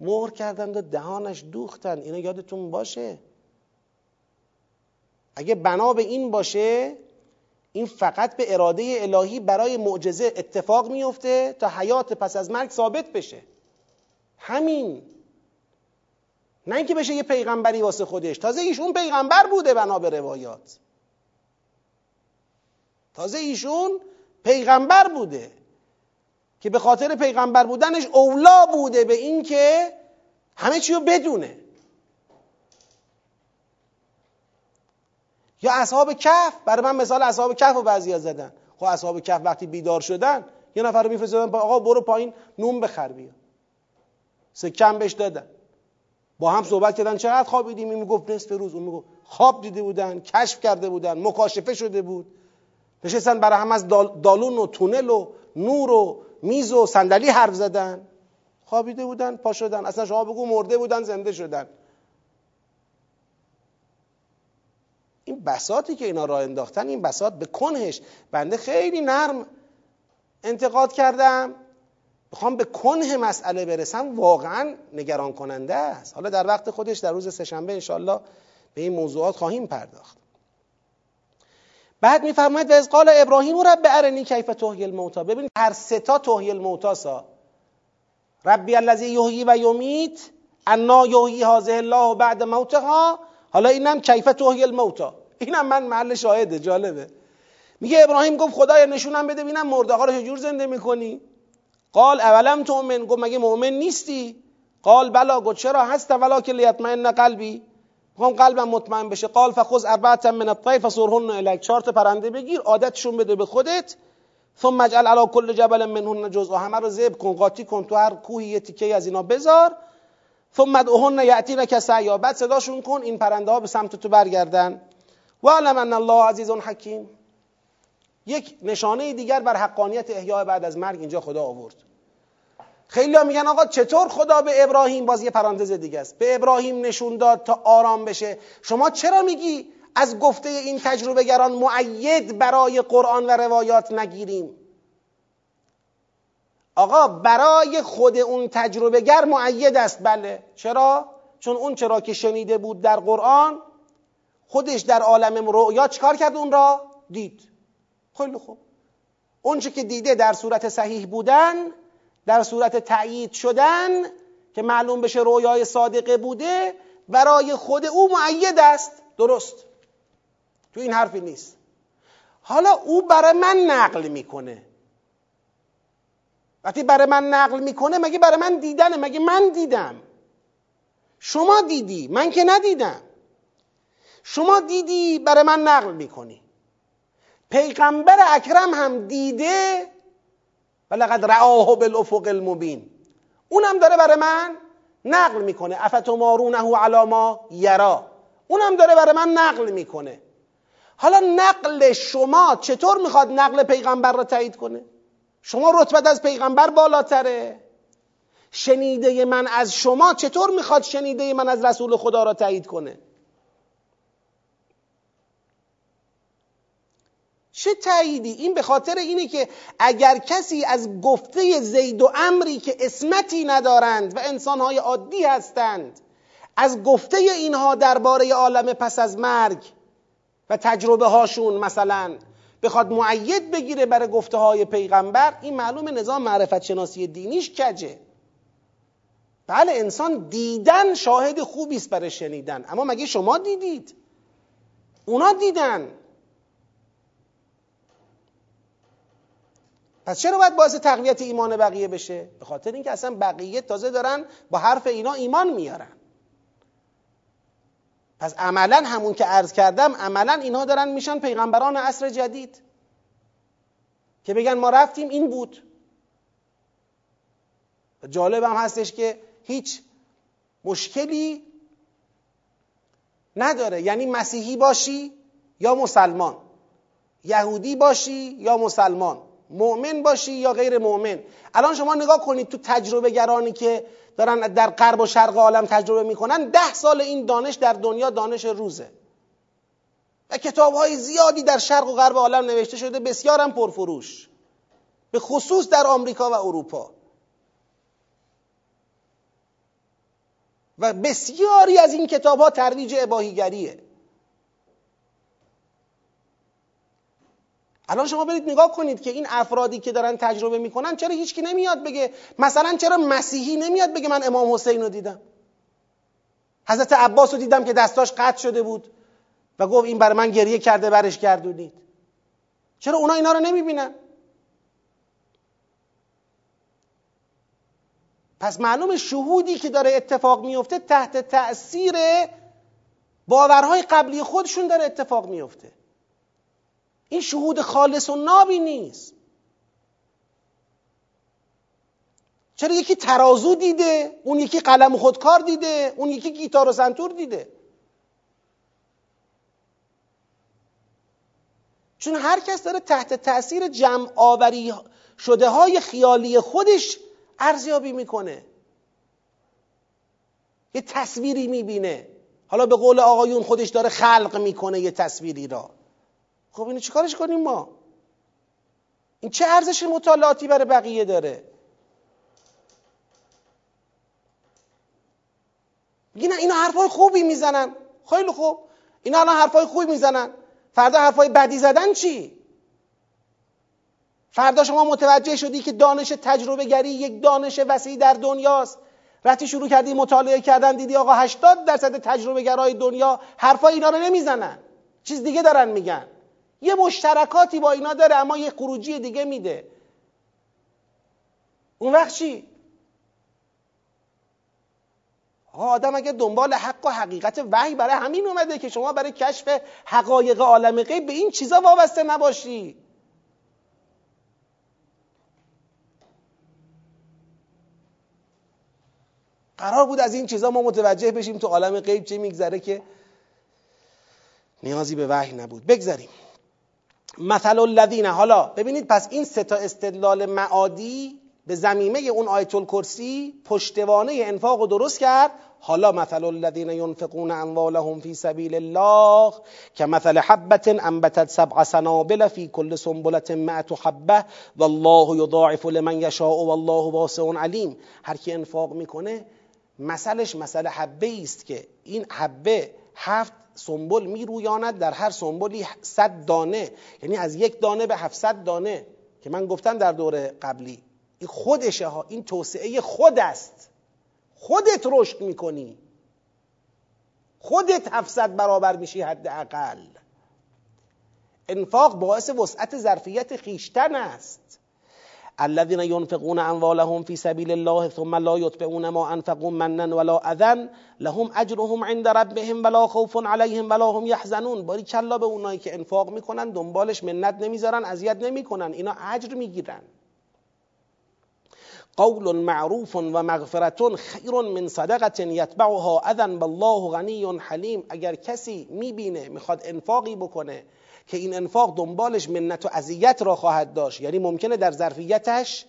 مهر کردند و دهانش دوختن اینو یادتون باشه؟ اگه بنا به این باشه این فقط به اراده الهی برای معجزه اتفاق میفته تا حیات پس از مرگ ثابت بشه. همین. نه اینکه بشه یه پیغمبری واسه خودش. تازه ایشون پیغمبر بوده بنا به روایات. تازه ایشون پیغمبر بوده که به خاطر پیغمبر بودنش اولا بوده به اینکه همه چی رو بدونه. یا اصحاب کف برای من مثال اصحاب کف رو بعضی زدن. خب اصحاب کف وقتی بیدار شدن یه نفر رو میفرستادن آقا برو پایین نوم بخر بیا. سکم بهش دادن. با هم صحبت کردن چقدر خوابیدیم این می‌گفت نصف روز. اون می‌گفت خواب دیده بودن کشف کرده بودن مکاشفه شده بود. نشستن برای هم از دالون و تونل و نور و میز و صندلی حرف زدن. خوابیده بودن پا شدن. اصلا شما بگو مرده بودن زنده شدن. این بساتی که اینا راه انداختن این بسات به کنهش بنده خیلی نرم انتقاد کردم. بخوام به کنه مسئله برسم واقعا نگران کننده است. حالا در وقت خودش در روز سهشنبه انشالله به این موضوعات خواهیم پرداخت. بعد میفرماید و از قال ابراهیم رب ارنی کیف تحیی الموتا ببینید هر سه تا تحیی الموتا سا. ربی الذی یحیی و یمیت انا یحیی هذه الله بعد موتها. حالا اینم کیف تحیی الموتا اینم من محل شاهده جالبه. میگه ابراهیم گفت خدایا نشونم بده ببینم مرده ها رو چجور زنده می‌کنی؟ قال اولم تؤمن؟ گفت مگه مؤمن نیستی؟ قال بلا. گفت چرا هست؟ ولا که لیطمئن قلبی. می‌خوام قلبم مطمئن بشه. قال فخذ اربعه من الطير فصرهن الیک. چهار تا پرنده بگیر عادتشون بده به خودت. ثم اجعل على كل جبل منهن جزء. همه رو زب کن قاطی کن تو هر کوهی یه تیکه از اینا بذار. ثم ادعوهن یاتینک سعیا بعد صداشون کن این پرنده ها به سمت تو برگردن. و علم ان الله عزیز حکیم. یک نشانه دیگر بر حقانیت احیاء بعد از مرگ اینجا خدا آورد. خیلی ها میگن آقا چطور خدا به ابراهیم باز یه پرانتز دیگه است. به ابراهیم نشون داد تا آرام بشه. شما چرا میگی از گفته این تجربه گران معید برای قرآن و روایات نگیریم؟ آقا برای خود اون تجربه گر معید است. بله. چرا؟ چون اون چرا که شنیده بود در قرآن خودش در عالم رؤیا چکار کرد اون را؟ دید. خیلی خوب. اونچه که دیده در صورت صحیح بودن در صورت تأیید شدن که معلوم بشه رویای صادقه بوده برای خود او معید است. درست. تو این حرفی نیست. حالا او برای من نقل می‌کنه. وقتی برای من نقل می‌کنه مگه برای من دیدنه؟ مگه من دیدم؟ شما دیدی من که ندیدم. شما دیدی برای من نقل می‌کنی. پیغمبر اکرم هم دیده و لقد رعاه بالافق المبین. اونم داره برای من نقل می‌کنه. افتمارونه علی ما یرا. اونم داره برای من نقل می‌کنه. حالا نقل شما چطور می‌خواد نقل پیغمبر را تایید کنه؟ شما رتبت از پیغمبر بالاتره. شنیده من از شما چطور می‌خواد شنیده من از رسول خدا را تایید کنه؟ چه تاییدی؟ این به خاطر اینه که اگر کسی از گفته زید و امری که اسمتی ندارند و انسانهای عادی هستند از گفته اینها درباره عالم پس از مرگ و تجربه هاشون مثلا بخواد معید بگیره برای گفته های پیغمبر این معلوم نظام معرفت شناسی دینیش کجه؟ بله انسان دیدن شاهد خوبی است برای شنیدن اما مگه شما دیدید؟ اونا دیدن. پس چرا باید باعث تقویت ایمان بقیه بشه؟ به خاطر اینکه اصلا بقیه تازه دارن با حرف اینا ایمان میارن. پس عملا همون که عرض کردم عملا اینها دارن میشن پیغمبران عصر جدید. که بگن ما رفتیم این بود. جالب هم هستش که هیچ مشکلی نداره. یعنی مسیحی باشی یا مسلمان. یهودی باشی یا مسلمان. مؤمن باشی یا غیر مؤمن. الان شما نگاه کنید تو تجربه گرانی که دارن در غرب و شرق عالم تجربه می‌کنن ده سال این دانش در دنیا دانش روزه. و کتاب های زیادی در شرق و غرب عالم نوشته شده بسیار هم پرفروش. به خصوص در آمریکا و اروپا. و بسیاری از این کتاب ها ترویج اباهیگریه. الان شما برید نگاه کنید که این افرادی که دارن تجربه می‌کنن چرا هیچکی نمیاد بگه؟ مثلا چرا مسیحی نمیاد بگه من امام حسین رو دیدم؟ حضرت عباس رو دیدم که دستاش قطع شده بود و گفت این برای من گریه کرده برش گردونید. چرا اونا اینا رو نمی‌بینن؟ پس معلوم شهودی که داره اتفاق میفته تحت تأثیر باورهای قبلی خودشون داره اتفاق میفته این شهود خالص و نابی نیست. چرا یکی ترازو دیده اون یکی قلم خودکار دیده اون یکی گیتار و سنتور دیده؟ چون هر کس داره تحت تاثیر جمع آوری شده های خیالی خودش ارزیابی می‌کنه. یه تصویری می‌بینه. حالا به قول آقایون خودش داره خلق می‌کنه یه تصویری را. خب اینو چیکارش کنیم ما؟ این چه ارزش مطالعاتی برای بقیه داره؟ میگن اینا حرفای خوبی می‌زنن. خیلی خوب. اینا الان حرفای خوبی می‌زنن. فردا حرفای بدی زدن چی؟ فردا شما متوجه شدی که دانش تجربه گری یک دانش وسیع در دنیاست. رفتی شروع کردی مطالعه کردن دیدی آقا 80 درصد تجربه گرای دنیا حرفای اینا رو نمی‌زنن. چیز دیگه دارن میگن. یه مشترکاتی با اینا داره اما یه خروجی دیگه میده. اون وقت چی؟ آدم اگه دنبال حق و حقیقت وحی برای همین اومده که شما برای کشف حقایق عالم غیب به این چیزا وابسته نباشی. قرار بود از این چیزا ما متوجه بشیم تو عالم غیب چه میگذره که نیازی به وحی نبود. بگذاریم مثل الذین حالا ببینید پس این سه تا استدلال معادی به زمیمه اون آیت الکرسی پشتوانه انفاق رو درست کرد. حالا مثل الذین ينفقون اموالهم فی سبیل الله که مثل حبت انبتت سبع سنابل فی کل سنبلت مئت حبه والله یضاعف لمن یشاء والله واسع علیم. هر کی انفاق می‌کنه مثلش مثل حبه است که این حبه هفت سنبل میرویاند در هر سنبلی صد دانه یعنی از یک دانه به هفتصد دانه که من گفتم در دور قبلی. این خودشه ها این توسعه خود است. خودت رشد می‌کنی. خودت هفتصد برابر میشی حداقل. انفاق باعث وسعت ظرفیت خیشتن است. الذين ينفقون اموالهم في سبيل الله ثم لا يتبعون ما انفقوا منا ولا اذن لهم اجرهم عند ربهم ولا خوف عليهم ولا هم يحزنون. باری کلا به اونایی که انفاق می‌کنن دنبالش منت نمی‌ذارن اذیت نمی‌کنن. اینا اجر می‌گیرن. قول معروف و مغفرت خیر من صدقه یتبعها اذن بالله غنی حلیم. اگر کسی می‌بینه می‌خواد انفاقی بکنه که این انفاق دنبالش منت و اذیت را خواهد داشت. یعنی ممکنه در ظرفیتش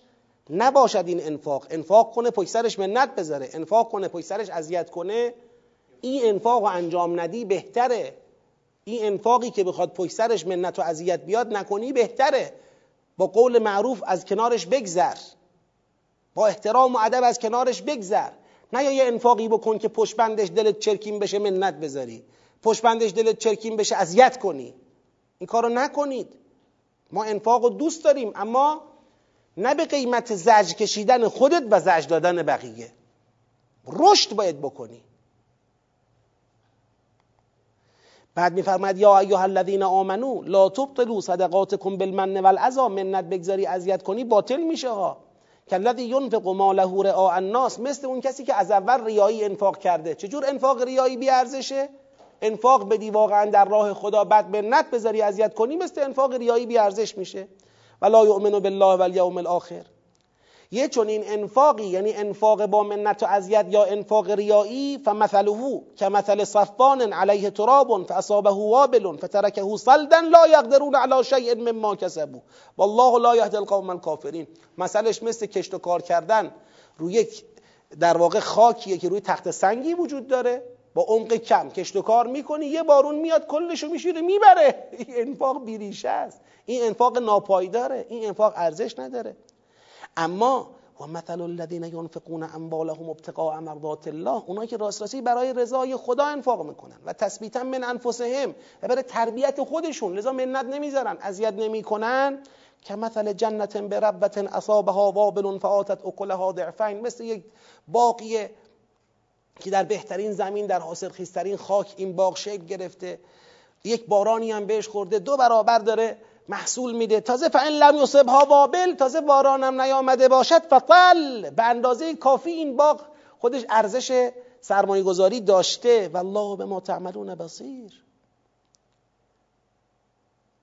نباشد این انفاق. انفاق کنه پشت سرش منت بذاره. انفاق کنه پشت سرش اذیت کنه این انفاق و انجام ندی بهتره. این انفاقی که بخواد پشت سرش منت و اذیت بیاد نکنی بهتره. با قول معروف از کنارش بگذر. با احترام و ادب از کنارش بگذر. نه یا یه انفاقی بکن که پشت بندش دلت چرکین بشه منت بذاری. پشت بندش دلت چرکین بشه اذیت کنی. این کارو نکنید. ما انفاق دوست داریم اما نه به قیمت زج کشیدن خودت و زج دادن بقیه. رشد باید بکنی. بعد میفرماید یا ایها الذین آمنو لا تبطلوا صدقاتکم بالمن والعذا منت بگذاری اذیت کنی باطل میشه ها. کالذی ینفق ماله رعاء الناس مثل اون کسی که از اول ریایی انفاق کرده. چجور انفاق ریایی بی ارزشه انفاق بدی واقعا در راه خدا بد منت بذاری اذیت کنی مثل انفاق ریایی بی ارزش میشه. ولا یؤمن بالله والیوم الاخر. یه چون این انفاقی یعنی انفاق با منت و اذیت یا انفاق ریایی فمثله كمثل صفان علیه تراب فاصابه وابل فتركه صلدا لا يقدرون على شيء مما كسبوا والله لا يهدي القوم الكافرین مثلش مثل کشت و کار کردن. روی در واقع خاکیه که روی تخت سنگی وجود داره. با عمق کم کشت و کار می‌کنی یه بارون میاد کلشو میشیره می‌بره. این انفاق بیریشه است. این انفاق ناپایداره. این انفاق ارزش نداره. اما و مثل الذین ینفقون اموالهم ابتغاء مرضات الله اونایی که راست راستی برای رضای خدا انفاق می‌کنن و تثبیتا من انفسهم و برای تربیت خودشون لذا منت نمی‌ذارن اذیت نمی‌کنن. که مثل جنت بربت اصابها وابل فآتت اکلها ضعفین مثل یک باقی که در بهترین زمین در حاصل خیزترین خاک این باغ شکل گرفته. یک بارانی هم بهش خورده دو برابر داره محصول میده. تازه فان لم یصبها وابل تازه بارانم نیامده باشد. فطل به اندازه کافی این باغ خودش ارزش سرمایه گذاری داشته. والله به ما تعملون بصیر.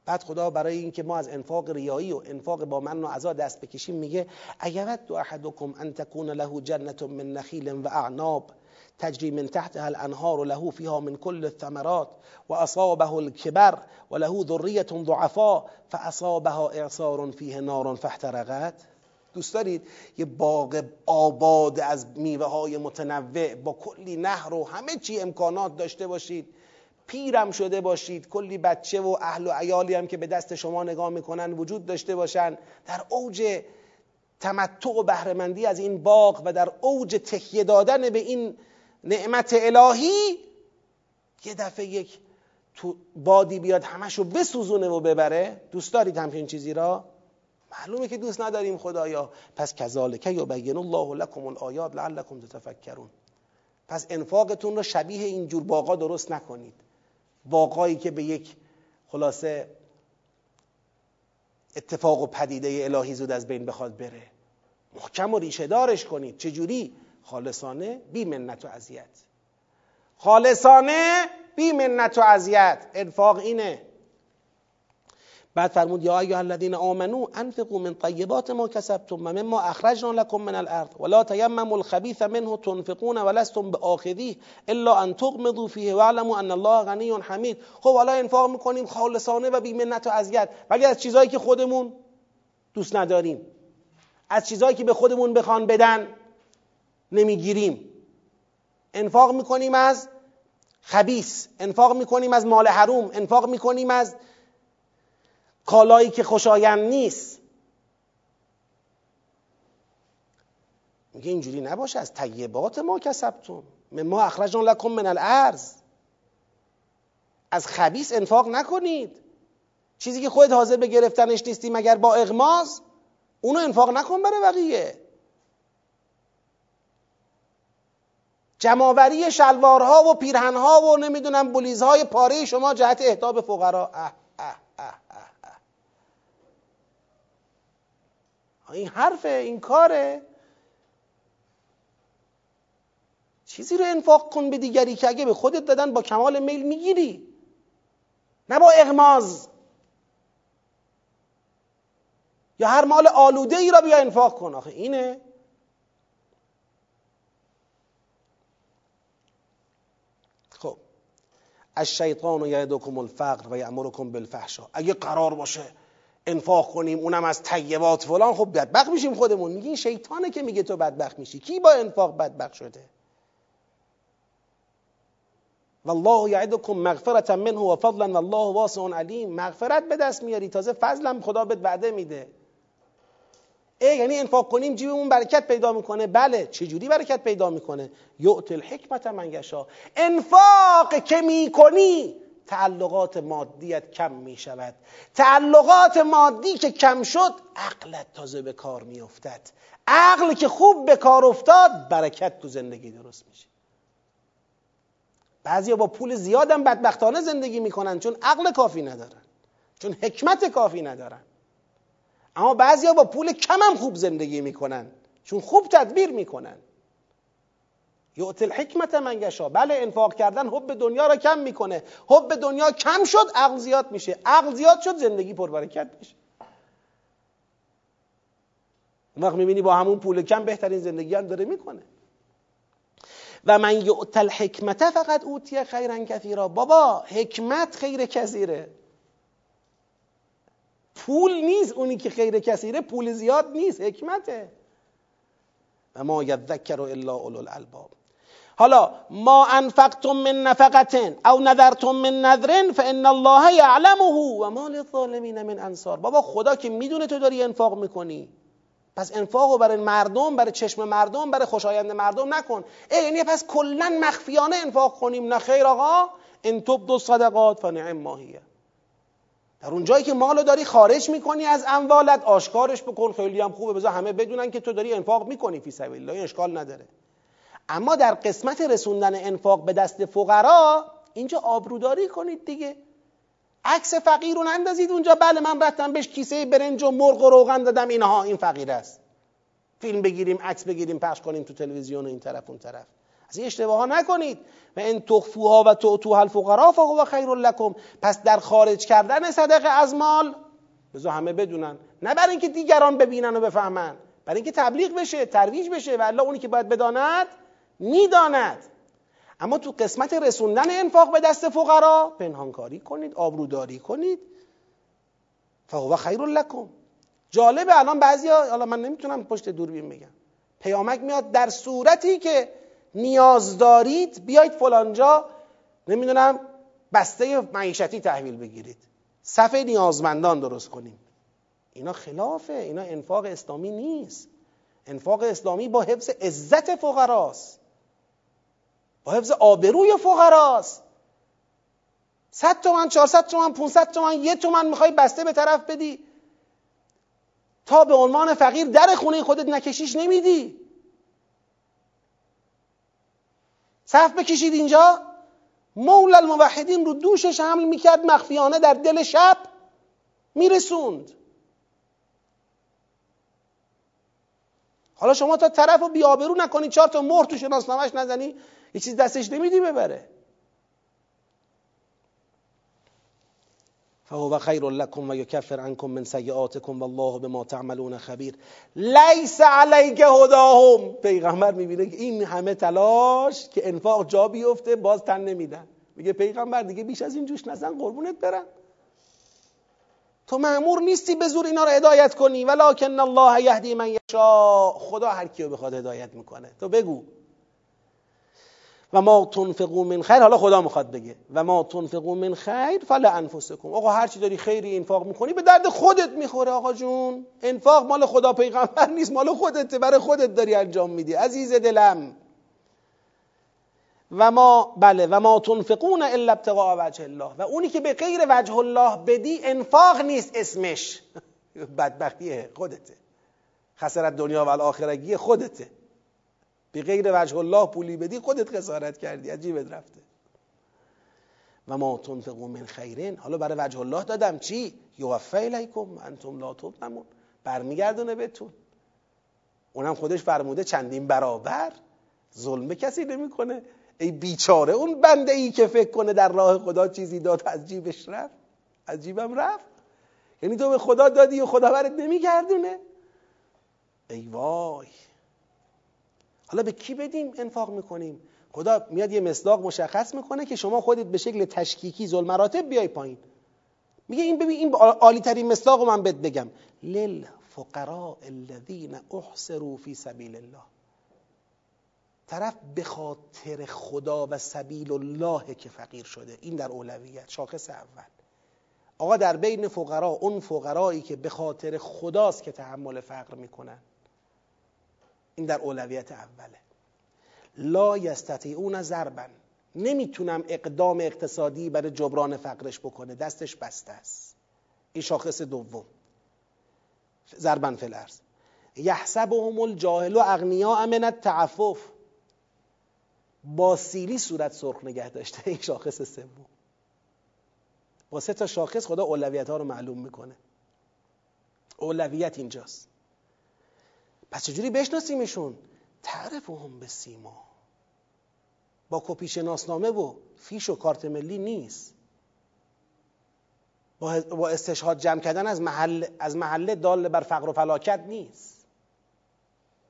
بعد خدا برای اینکه ما از انفاق ریایی و انفاق با من و عزا دست بکشیم میگه اگرت احدکم ان تکون له جنت من نخیل و اعناب. تجری من تحتها الانهار له فيها من كل الثمرات واصابه الكبر وله ذريه ضعفاء فاصابها اعصار فيه نار فاحترقت. دوست دارید یه باغ آباد از میوه های متنوع با کلی نهر و همه چی امکانات داشته باشید. پیرم شده باشید. کلی بچه و اهل و عیالی هم که به دست شما نگاه می‌کنن وجود داشته باشن. در اوج تمتع و بهرهمندی از این باغ و در اوج تکیه دادن به این نعمت الهی یه دفعه یک تو بادی بیاد همشو بسوزونه و ببره. دوست دارید همچین چیزی را؟ معلومه که دوست نداریم خدایا. پس کذالک یبین الله لکم الآیات لعلکم تتفکرون. پس انفاقتون رو شبیه اینجور باقا درست نکنید. باقایی که به یک خلاصه اتفاق و پدیده الهی زود از بین بخواد بره. محکم و ریشه دارش کنید. چجوری؟ خالصانه بی منت و اذیت. خالصانه بی منت و اذیت. انفاق اینه. بعد فرمود یا ایها الذین آمنو انفقوا من طیبات ما کسبتم و مما اخرجنا لكم من الارض ولا تیمموا الخبیث منه تنفقون ولستم باخذیه الا ان تغمضوا فیه واعلموا ان الله غنی حمید. خب حالا انفاق می‌کنیم خالصانه و بی منت و اذیت. ولی از چیزایی که خودمون دوست نداریم از چیزایی که به خودمون بخوان بدن نمی‌گیریم. انفاق می‌کنیم از خبیس انفاق می‌کنیم از مال حروم انفاق می‌کنیم از کالایی که خوشایند نیست. میگه اینجوری نباشه از طیبات ما کسبتون ما اخرجنا لکم من الارض. از خبیس انفاق نکنید. چیزی که خودت حاضر به گرفتنش نیستی مگر با اغماز اونو انفاق نکن برای بقیه. جماوری شلوارها و پیرهنها و نمی‌دونم بلیزهای پاره شما جهت اهداب فقرا. اه اه اه این حرفه این کاره. چیزی رو انفاق کن به دیگری که اگه به خودت دادن با کمال میل می‌گیری. نه با اغماز. یا هر مال آلوده ای را بیا انفاق کن. آخه اینه خب الشیطان یعدکم الفقر و یامرکم بالفحشاء. اگه قرار باشه انفاق کنیم اونم از طیبات فلان خب بدبخت میشیم خودمون. میگین شیطانه که میگه تو بدبخت میشی. کی با انفاق بدبخت شده؟ والله یعدکم مغفرتا منه و فضلا والله واسع علیم. مغفرت به دست میاری. تازه فضلم خدا بهت وعده میده. یعنی انفاق کنیم جیبمون برکت پیدا می‌کنه. بله چجوری برکت پیدا می‌کنه؟ یؤت الحکمت من یشا انفاق که می‌کنی تعلقات مادیت کم می شود تعلقات مادی که کم شد عقلت تازه به کار می افتد عقل که خوب به کار افتاد برکت تو زندگی درست میشه. بعضیا با پول زیادم بدبختانه زندگی می‌کنن چون عقل کافی ندارن. چون حکمت کافی ندارن. اما بعضیا با پول کمم خوب زندگی می‌کنن. چون خوب تدبیر می‌کنن. یعطی الحکمت من یشا بله انفاق کردن حب دنیا را کم می‌کنه. حب دنیا کم شد عقل زیاد میشه. عقل زیاد شد زندگی پربرکت میشه. اون وقت می‌بینی با همون پول کم بهترین زندگی هم داره می‌کنه. و من یعط الحکمت فقط اوتی خیرا کثیرا. بابا حکمت خیر کثیره. پول نیست اونی که خیر کثیره پول زیاد نیست حکمته. و ما یذکر الا اولو الالباب. حالا ما انفقتم من نفقتن او نذرتم من نذرن فان الله یعلمه و ما للظالمین من انصار. بابا خدا که می‌دونه تو داری انفاق می‌کنی. پس انفاقو برای مردم برای چشم مردم برای خوشایند مردم نکن. یعنی پس کلا مخفیانه انفاق کنیم. نه خیر آقا. ان تبدو صدقات فنعم ماهیه. در اون جایی که مالو داری خارج می‌کنی از اموالت آشکارش بکن. خیلی هم خوبه. بذار همه بدونن که تو داری انفاق می‌کنی فی سبیل الله. اشکال نداره. اما در قسمت رسوندن انفاق به دست فقرا اینجا آبروداری کنید دیگه. عکس فقیر رو نندازید اونجا. بله من رفتم بهش کیسه برنج و مرغ و روغن دادم. اینها این فقیر است. فیلم بگیریم عکس بگیریم پخش کنیم تو تلویزیون و این طرف اون طرف. از این اشتباه ها نکنید. و این تخفوها و تعطوها الفقراء فهو خیر لکم. پس در خارج کردن صدقه از مال بذار همه بدونن. نه برای اینکه دیگران ببینن و بفهمن. برای اینکه تبلیغ بشه ترویج بشه و الله اونی که باید بداند می‌داند. اما تو قسمت رسوندن انفاق به دست فقرا پنهانکاری کنید آبروداری کنید. فهو خیر لکم. جالبه الان بعضیا حالا من نمی‌تونم پشت دوربین بگم. پیامک میاد در صورتی که نیاز دارید بیایید فلانجا نمی‌دونم بسته معیشتی تحویل بگیرید. صفحه نیازمندان درست کنیم. اینا خلافه اینا انفاق اسلامی نیست. انفاق اسلامی با حفظ عزت فقراست. با حفظ آبروی فقراست. صد تومن چهارصد تومن 500 تومن یه تومن می‌خوای بسته به طرف بدی. تا به عنوان فقیر در خونه خودت نکشیش نمیدی. صف بکشید اینجا. مولا الموحدین رو دوشش حمل می‌کرد مخفیانه در دل شب میرسوند. حالا شما تا طرف رو بیابرو نکنی چهار تا مهر تو شناسنامش نزنی یه چیز دستش نمیدی ببره. فهو خیر لكم و یکفر عنكم من سیئاتكم والله بما تعملون خبیر. لیس علیک هداهم. پیغمبر می‌بینه که این همه تلاش که انفاق جا بیفته باز تن نمیدن. میگه پیغمبر دیگه بیش از این جوش نزن قربونت برم. تو معمور نیستی به زور اینا رو هدایت کنی. ولکن الله یهدی من یشاء. خدا هر کیو بخواد هدایت می‌کنه. تو بگو. و ما تنفقو من خیر حالا خدا می‌خواد بگه. و ما تنفقو من خیر فلا انفسکم. آقا هر چی داری خیری انفاق می‌کنی به درد خودت می‌خوره آقا جون. انفاق مال خدا پیغمبر نیست مال خودت برای خودت داری انجام میدی. عزیز دلم. و ما بله و ما تنفقون الا ابتغاء وجه الله. و اونی که به غیر وجه الله بدی انفاق نیست اسمش. بدبختیه خودته. خسرت دنیا و الاخرگی خودته. به غیر وجه الله پولی بدی خودت خسارت کردی عجیبت رفته. و ما تنفقو من خیرین. حالا برای وجه الله دادم چی؟ یوفی الیکم انتم لا تظلمون. برمیگردونه بهتون. اونم خودش فرموده چندین برابر ظلم کسی نمی‌کنه. ای بیچاره اون بنده ای که فکر کنه در راه خدا چیزی داد از جیبش رفت. از جیبم رفت. یعنی تو به خدا دادی و خدا برات نمیگردونه. ای وای. حالا به کی بدیم؟ انفاق می‌کنیم. خدا میاد یه مصداق مشخص می‌کنه که شما خودت به شکل تشکیکی ظلم مراتب بیای پایین. میگه این ببین این عالی ترین مصداق من بهت بگم. للفقراء الذين احصروا فی سبیل الله. طرف به خاطر خدا و سبیل الله که فقیر شده. این در اولویت شاخص اول. آقا در بین فقرا اون فقرایی که به خاطر خداست که تحمل فقر می‌کنن. این در اولویت اوله. لا یستطیعون ضربن نمی‌تونم اقدام اقتصادی برای جبران فقرش بکنه. دستش بسته است. این شاخص دوم. ضربن الارض. یحسبهم الجاهل و اغنیاء من التعفف. با سیلی صورت سرخ نگه داشته این شاخص سوم. با سه تا شاخص خدا اولویت ها رو معلوم می‌کنه. اولویت اینجاست. پس چجوری بشناسیمشون؟ تعرفهم به سیما. با کپی شناسنامه و فیش و کارت ملی نیست. با استشهاد جمع کردن از محل از محله دال بر فقر و فلاکت نیست.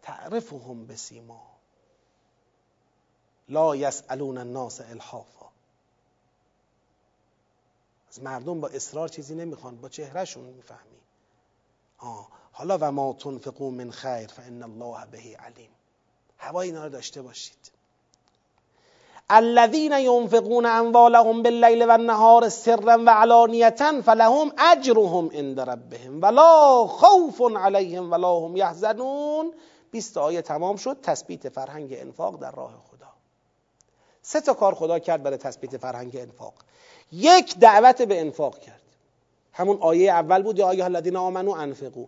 تعرفهم به سیما. لا یسالون الناس الحافا. از مردم با اصرار چیزی نمی‌خوان با چهرهشون می‌فهمی. آه. حالا و ما تنفقون من خیر فان الله به علیم. هوای اینا رو داشته باشید. الذين ينفقون اموالهم باللیل و النهار سرا و علانیتا فلهم اجرهم عند ربهم ولا خوف عليهم ولا هم يحزنون 20 آیه تمام شد. تثبیت فرهنگ انفاق در راه خدا. سه تا کار خدا کرد برای تثبیت فرهنگ انفاق. یک دعوت به انفاق کرد. همون آیه اول بود یا آیه الذین آمنو انفقو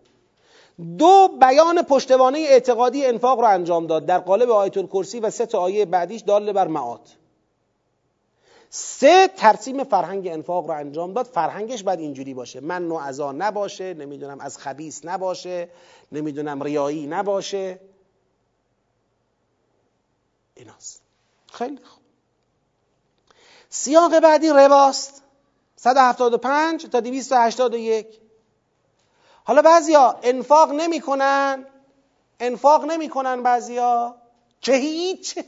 دو بیان پشتوانه اعتقادی انفاق رو انجام داد در قالب آیت الکرسی و سه تا آیه بعدیش دال بر معاد. سه ترسیم فرهنگ انفاق رو انجام داد. فرهنگش باید اینجوری باشه. من نوع ازا نباشه نمی‌دونم از خبیس نباشه نمی‌دونم ریایی نباشه. ایناست. خیلی خوب. سیاق بعدی رباست 175 تا 281 حالا بعضیا انفاق نمی‌کنن انفاق نمی‌کنن بعضیا. چه هیچ؟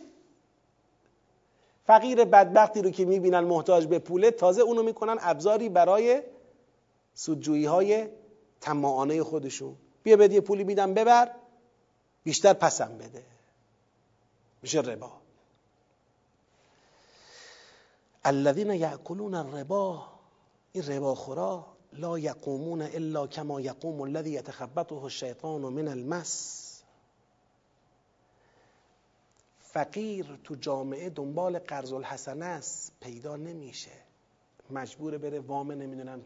فقیر بدبختی رو که می‌بینن محتاج به پوله تازه اونو می‌کنن ابزاری برای سودجویی های تماعانه خودشون. بیا بدی پولی میدم ببر. بیشتر پسم بده. میشه ربا. الذين یاکلون الربا. این ربا خورا لا یقومون الا کما یقوم الذي يتخبطه الشیطان من المس. فقیر تو جامعه دنبال قرض الحسنه است پیدا نمیشه. مجبور بره وام نمی‌دونم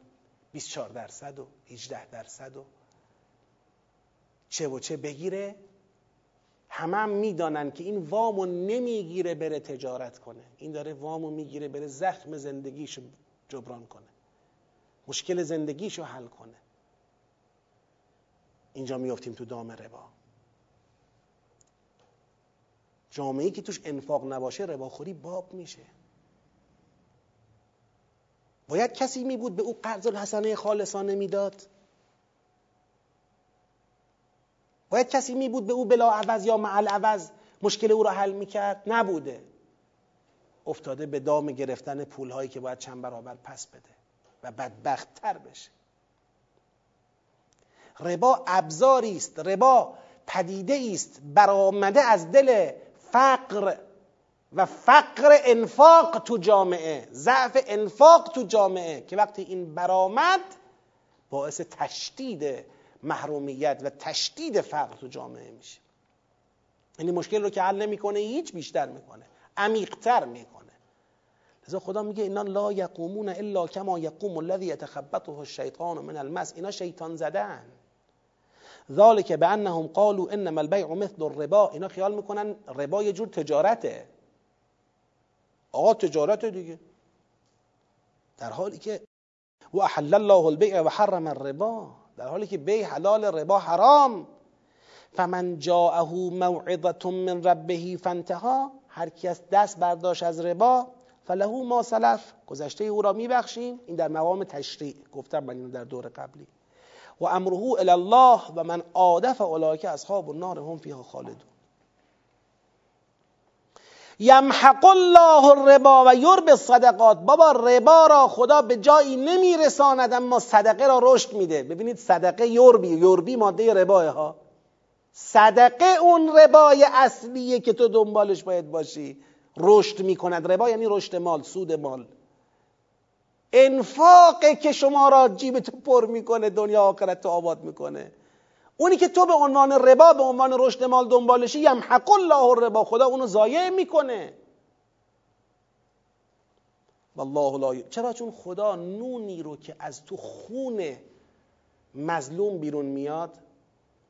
24 درصد و 18 درصد و چه و چه بگیره. همه هم می‌دانن که این وامو نمی‌گیره بره تجارت کنه. این داره وامو می‌گیره بره زخم زندگیشو جبران کنه. مشکل زندگیشو حل کنه. اینجا میافتیم تو دام ربا. جامعه که توش انفاق نباشه رباخوری باب میشه. باید کسی می بود به او قرض الحسنه خالصانه می‌داد؟ باید کسی می بود به او بلا عوض یا معل عوض مشکل او را حل می‌کرد؟ نبوده. افتاده به دام گرفتن پول هایی که باید چند برابر پس بده. و بدبخت تر بشه. ربا ابزاری است ربا پدیده است برآمده از دل فقر و فقر انفاق تو جامعه ضعف انفاق تو جامعه که وقتی این برآمد باعث تشدید محرومیت و تشدید فقر تو جامعه میشه. یعنی مشکل رو که حل نمی‌کنه هیچ بیشتر می‌کنه عمیقتر می‌کنه. لذا خدا میگه اینا لا یقومون الا کما یقوم الذی یتخبطه الشیطان من المس. اینا شیطان زدن. ذالک انهم قالوا انما البیع مثل الربا. اینا خیال می‌کنن ربا یه جور تجارته. آقا تجارت دیگه. در حالی که و احل الله البیع و حرم الربا. در حالی که بیع حلال ربا حرام. فمن جاءه موعظه من ربه فانتها. هر کس دست برداشت از ربا فله ما سلف. گذشته او را میبخشیم. این در مقام تشریع. گفتم من اینو در دور قبلی. و امره الی الله و من عادف اولئک اصحاب النار هم فیها خالدون. یمحق الله الربا و یرب الصدقات. بابا ربا را خدا به جایی نمیرساند اما صدقه را رشد میده. ببینید صدقه یربی. یربی ماده رباه ها. صدقه اون ربای اصلیه که تو دنبالش باید باشی. رشد می‌کند. ربا یعنی رشد مال سود مال. انفاقه که شما را جیبتو پر می‌کنه دنیا آخرت تو آباد می‌کنه. اونی که تو به عنوان ربا به عنوان رشد مال دنبالشی یمحق الله الربا. خدا اونو ضایع می‌کنه. والله لا چرا؟ چون خدا نونی رو که از تو خون مظلوم بیرون میاد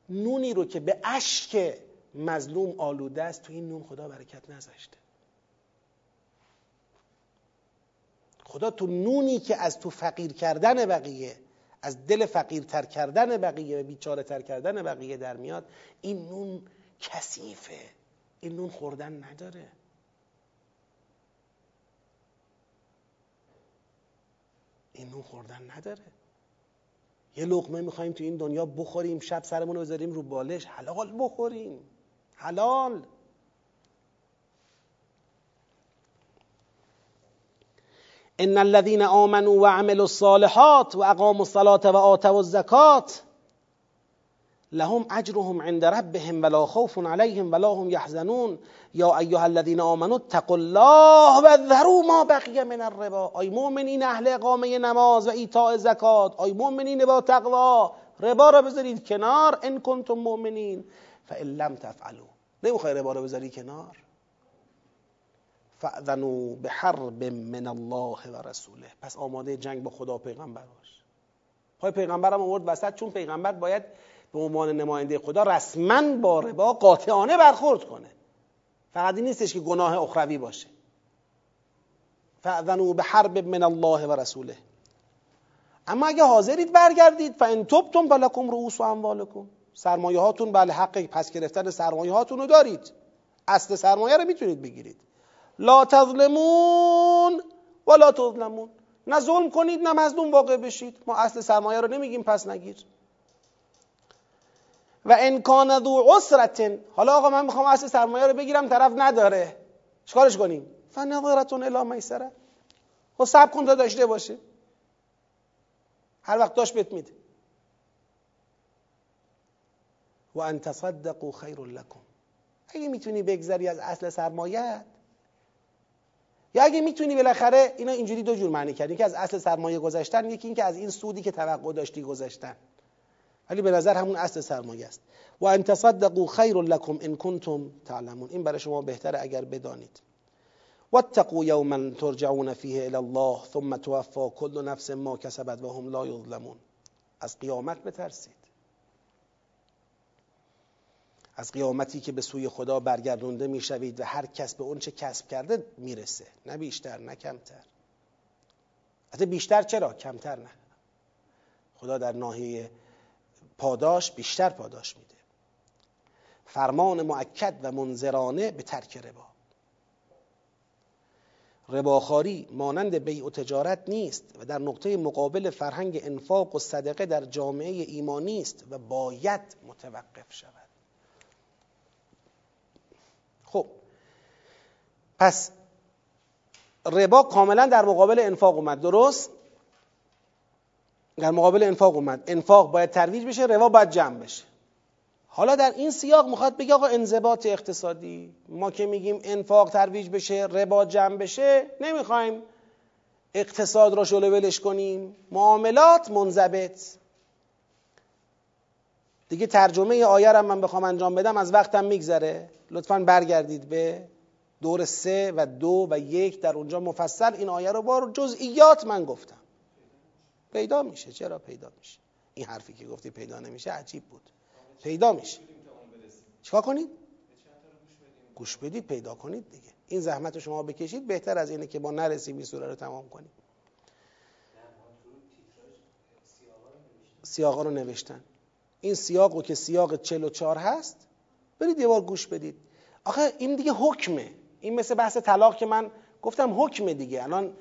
نونی رو که به اشک مظلوم آلوده است تو این نون خدا برکت نذاشته. خدا تو نونی که از تو فقیر کردن بقیه از دل فقیرتر کردن بقیه و بیچاره تر کردن بقیه در میاد این نون کثیفه. این نون خوردن نداره. این نون خوردن نداره. یه لقمه می‌خوایم تو این دنیا بخوریم شب سرمون رو بذاریم رو بالش حلال بخوریم. حلال. ان الذين آمنوا وعملوا الصالحات واقاموا الصلاه واتوا الزکات لهم اجرهم عند ربهم ولا خوف عليهم ولا هم يحزنون. یا ایها الذين آمنوا اتقوا الله و ذروا ما بقی من الربا. ای مؤمنین اهل اقامه نماز و ایتاء زکات. ای مؤمنین با تقوا. ربا را بذارید کنار. ان کنتم مؤمنین. فان لم تفعلوا. نمی‌خوای ربا را بذاری کنار؟ فاذنوا بحرب من الله و رسوله. پس آماده جنگ با خدا و پیغمبر باش. پای پیغمبرم آورد وسط چون پیغمبر باید به عنوان نماینده خدا رسما با ربا قاطعانه برخورد کنه. فقط این نیستش که گناه اخروی باشه. فاذنوا به حرب من الله و رسوله. اما اگه حاضرید برگردید فان تبتم فلکم رؤوس و اموالکم. سرمایه هاتون بله حق پس گرفتن سرمایه هاتون رو دارید. اصل سرمایه رو می‌تونید بگیرید. لا تظلمون ولا تظلمون. نه ظلم کنید نه مظلوم واقع بشید. ما اصل سرمایه رو نمیگیم پس نگیر. و ان ذو عسرت حالا آقا من می‌خوام اصل سرمایه رو بگیرم طرف نداره. چیکارش کنیم؟ فنظرتون الی میسره. خب صبر کن تا داشته باشه. هر وقت داشت بهت میده. و ان تصدقوا خیر لکم. اگه می‌تونی بگذری از اصل سرمایه یا اگه می‌تونی بالاخره اینا اینجوری دو جور معنی کردیم که از اصل سرمایه گذاشتن یکی این که از این سودی که توقع داشتی گذاشتن. ولی به نظر همون اصل سرمایه است. و ان تصدقوا خیر لكم ان کنتم تعلمون. این برای شما بهتره اگر بدانید. واتقوا یوما ترجعون فیه الى الله ثم توفا كل نفس ما کسبت و هم لا یظلمون. از قیامت بترسید. از قیامتی که به سوی خدا برگردونده می‌شوید و هر کس به اون چه کسب کرده می‌رسه. نه بیشتر نه کمتر. حتی بیشتر چرا؟ کمتر نه. خدا در ناحیه پاداش بیشتر پاداش میده. فرمان معکد و منظرانه به ترک ربا. رباخاری مانند بیع و تجارت نیست و در نقطه مقابل فرهنگ انفاق و صدقه در جامعه ایمانی است و باید متوقف شود. خب پس ربا کاملا در مقابل انفاق اومد درست؟ در مقابل انفاق اومد. انفاق باید ترویج بشه روا باید جمع بشه. حالا در این سیاق می‌خواد بگه آقا انضباط اقتصادی. ما که میگیم انفاق ترویج بشه ربا جمع بشه نمی‌خوایم اقتصاد را شلو ولش کنیم. معاملات منضبط. دیگه ترجمه آیه من بخوام انجام بدم از وقتم میگذره. لطفا برگردید به دور سه و دو و یک در اونجا مفصل. این آیه رو با جزئیات من گفتم. پیدا میشه. چرا پیدا میشه؟ این حرفی که گفتی پیدا نمیشه عجیب بود. پیدا میشه. چیکار کنید؟ گوش بدید پیدا کنید دیگه. این زحمت رو شما بکشید. بهتر از اینه که ما نرسیم این سوره رو تمام کنیم. سیاقا رو نوشتن. این سیاق رو که سیاق 44 هست برید یه بار گوش بدید. آخه این دیگه حکمه. این مثل بحث طلاق که من گفتم حکمه دیگه. الان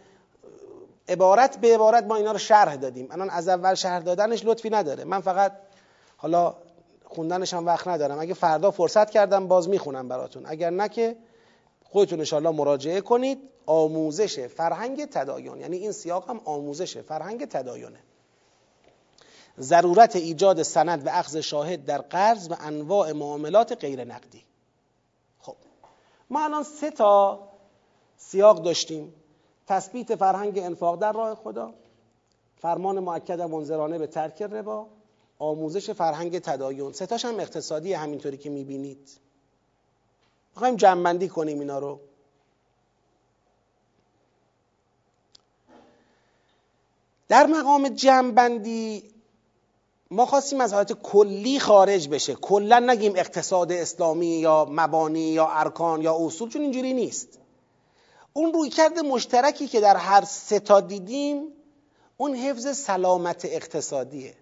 عبارت به عبارت ما اینا رو شرح دادیم. الان از اول شرح دادنش لطفی نداره. من فقط حالا خوندنش هم وقت ندارم. اگه فردا فرصت کردم باز می‌خونم براتون. اگر نه که خودتون انشالله مراجعه کنید. آموزش فرهنگ تدایون یعنی این سیاق هم آموزش فرهنگ تدایونه ضرورت ایجاد سند و اخذ شاهد در قرض و انواع معاملات غیر نقدی. خب ما الان سه تا سیاق داشتیم. تثبیت فرهنگ انفاق در راه خدا فرمان معکد منظرانه به ترک ربا آموزش فرهنگ تدایون ستاش هم اقتصادی همینطوری که می‌بینید. می‌خوایم جمعبندی کنیم اینا رو. در مقام جمعبندی ما خواستیم از حالت کلی خارج بشه. کلا نگیم اقتصاد اسلامی یا مبانی یا ارکان یا اصول چون اینجوری نیست. اون روی کرده مشترکی که در هر سه تا دیدیم اون حفظ سلامت اقتصادیه.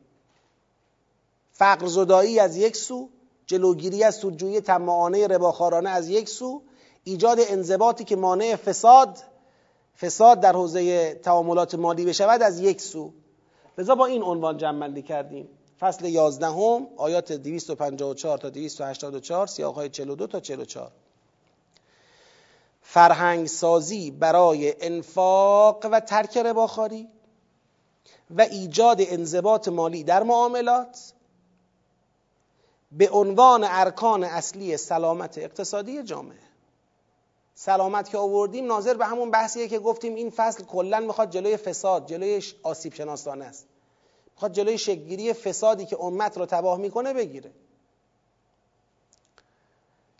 فقر زدایی از یک سو جلوگیری از سودجویی تماعانه رباخارانه از یک سو ایجاد انضباطی که مانع فساد فساد در حوزه تعاملات مالی بشود از یک سو. لذا با این عنوان جمع کردیم. فصل 11 هم آیات 254 تا 284 سیاق های 42 تا 44 فرهنگ سازی برای انفاق و ترک رباخاری و ایجاد انضباط مالی در معاملات به عنوان ارکان اصلی سلامت اقتصادی جامعه. سلامت که آوردیم ناظر به همون بحثیه که گفتیم این فصل کلا می‌خواد جلوی فساد جلوی آسیب شناسانه است. می‌خواد جلوی شکلگیری فسادی که امت رو تباه می‌کنه بگیره.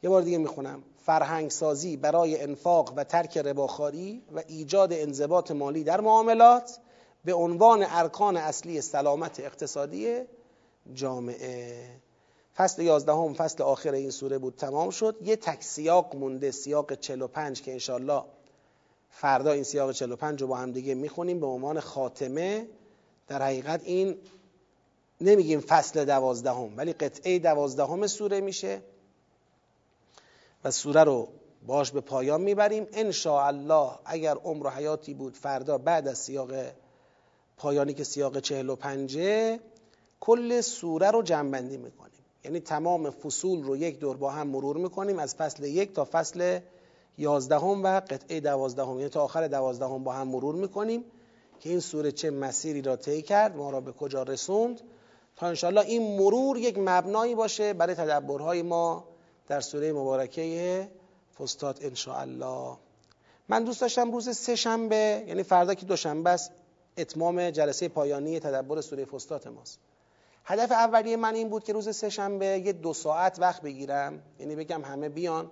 یه بار دیگه می‌خونم. فرهنگ سازی برای انفاق و ترک رباخاری و ایجاد انضباط مالی در معاملات به عنوان ارکان اصلی سلامت اقتصادی جامعه. فصل یازدهم فصل آخر این سوره بود تمام شد. یه تک سیاق مونده سیاق 45 که انشالله فردا این سیاق 45 رو با هم دیگه می‌خونیم. به عنوان خاتمه در حقیقت این نمیگیم فصل دوازدهم ولی قطعه دوازدهم سوره میشه و سوره رو باش به پایان می‌بریم. ان الله اگر عمر و حیاتی بود فردا بعد از سیاق پایانی که سیاق 45 کل سوره رو جنبندی می‌کنیم. یعنی تمام فصول رو یک دور با هم مرور می‌کنیم از فصل یک تا فصل یازدهم و قطعه دوازدهم یعنی تا آخر دوازدهم با هم مرور می‌کنیم که این سوره چه مسیری را طی کرد ما را به کجا رسوند. تا انشاءالله این مرور یک مبنایی باشه برای تدبرهای ما در سوره مبارکه فستاد انشاءالله. من دوست داشتم روز سه شنبه یعنی فردا که دوشنبه است اتمام جلسه پایانی تدبر سوره فستات ماست. هدف اولیه من این بود که روز سه شنبه یه دو ساعت وقت بگیرم. یعنی بگم همه بیان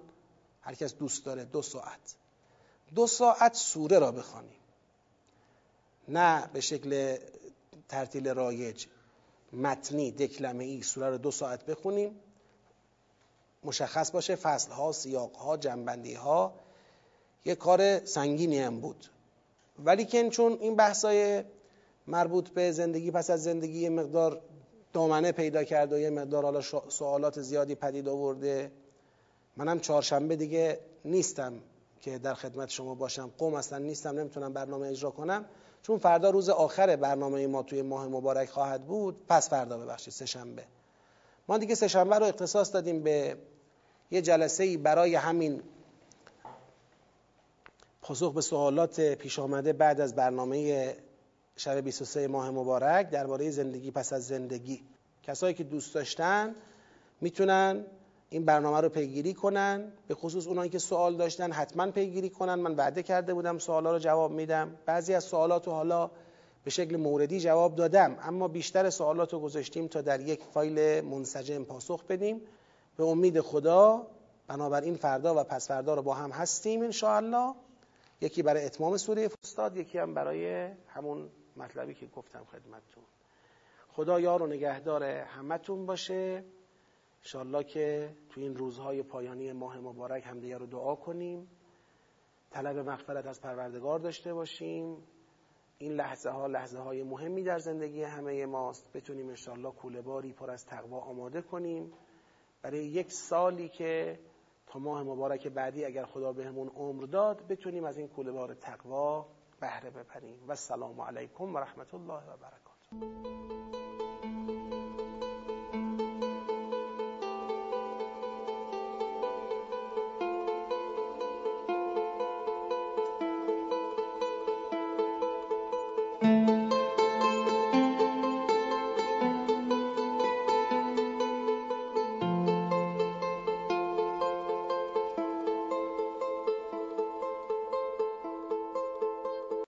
هر کس دوست داره دو ساعت. دو ساعت سوره را بخوانیم. نه به شکل ترتیل رایج متنی دکلمه ای سوره رو دو ساعت بخونیم. مشخص باشه فصل ها سیاق ها جنبندی ها یه کار سنگینی هم بود. ولی که چون این بحثای مربوط به زندگی پس از زندگی مقدار دامنه پیدا کرد و یه مقدار حالا سوالات زیادی پدید آورده. منم چهارشنبه دیگه نیستم که در خدمت شما باشم. قوم اصلا نیستم نمی‌تونم برنامه اجرا کنم. چون فردا روز آخر برنامه ما توی ماه مبارک خواهد بود. پس فردا ببخشید سه شنبه ما دیگه سه شنبه رو اختصاص دادیم به یه جلسه ای برای همین پاسخ به سوالات پیش آمده بعد از برنامه شب 23 ماه مبارک درباره زندگی پس از زندگی. کسایی که دوست داشتن می‌تونن این برنامه رو پیگیری کنن به خصوص اونایی که سوال داشتن حتما پیگیری کنن. من وعده کرده بودم سوالا رو جواب میدم. بعضی از سوالات رو حالا به شکل موردی جواب دادم اما بیشتر سوالات رو گذاشتیم تا در یک فایل منسجم پاسخ بدیم. به امید خدا بنابراین فردا و پس فردا رو با هم هستیم ان یکی برای اتمام سوره فستاد یکی هم برای همون مطلبی که گفتم خدمتتون. خدا یار و نگهدار همتون باشه. انشالله که تو این روزهای پایانی ماه مبارک همدیگه رو دعا کنیم. طلب مغفرت از پروردگار داشته باشیم. این لحظه ها لحظه های مهمی در زندگی همه ماست. بتونیم انشالله کوله باری پر از تقوا آماده کنیم. برای یک سالی که تا ماه مبارک بعدی اگر خدا بهمون عمر داد بتونیم از این کوله بار تقوا بهره ببریم. و السلام علیکم و رحمت الله و برکاته.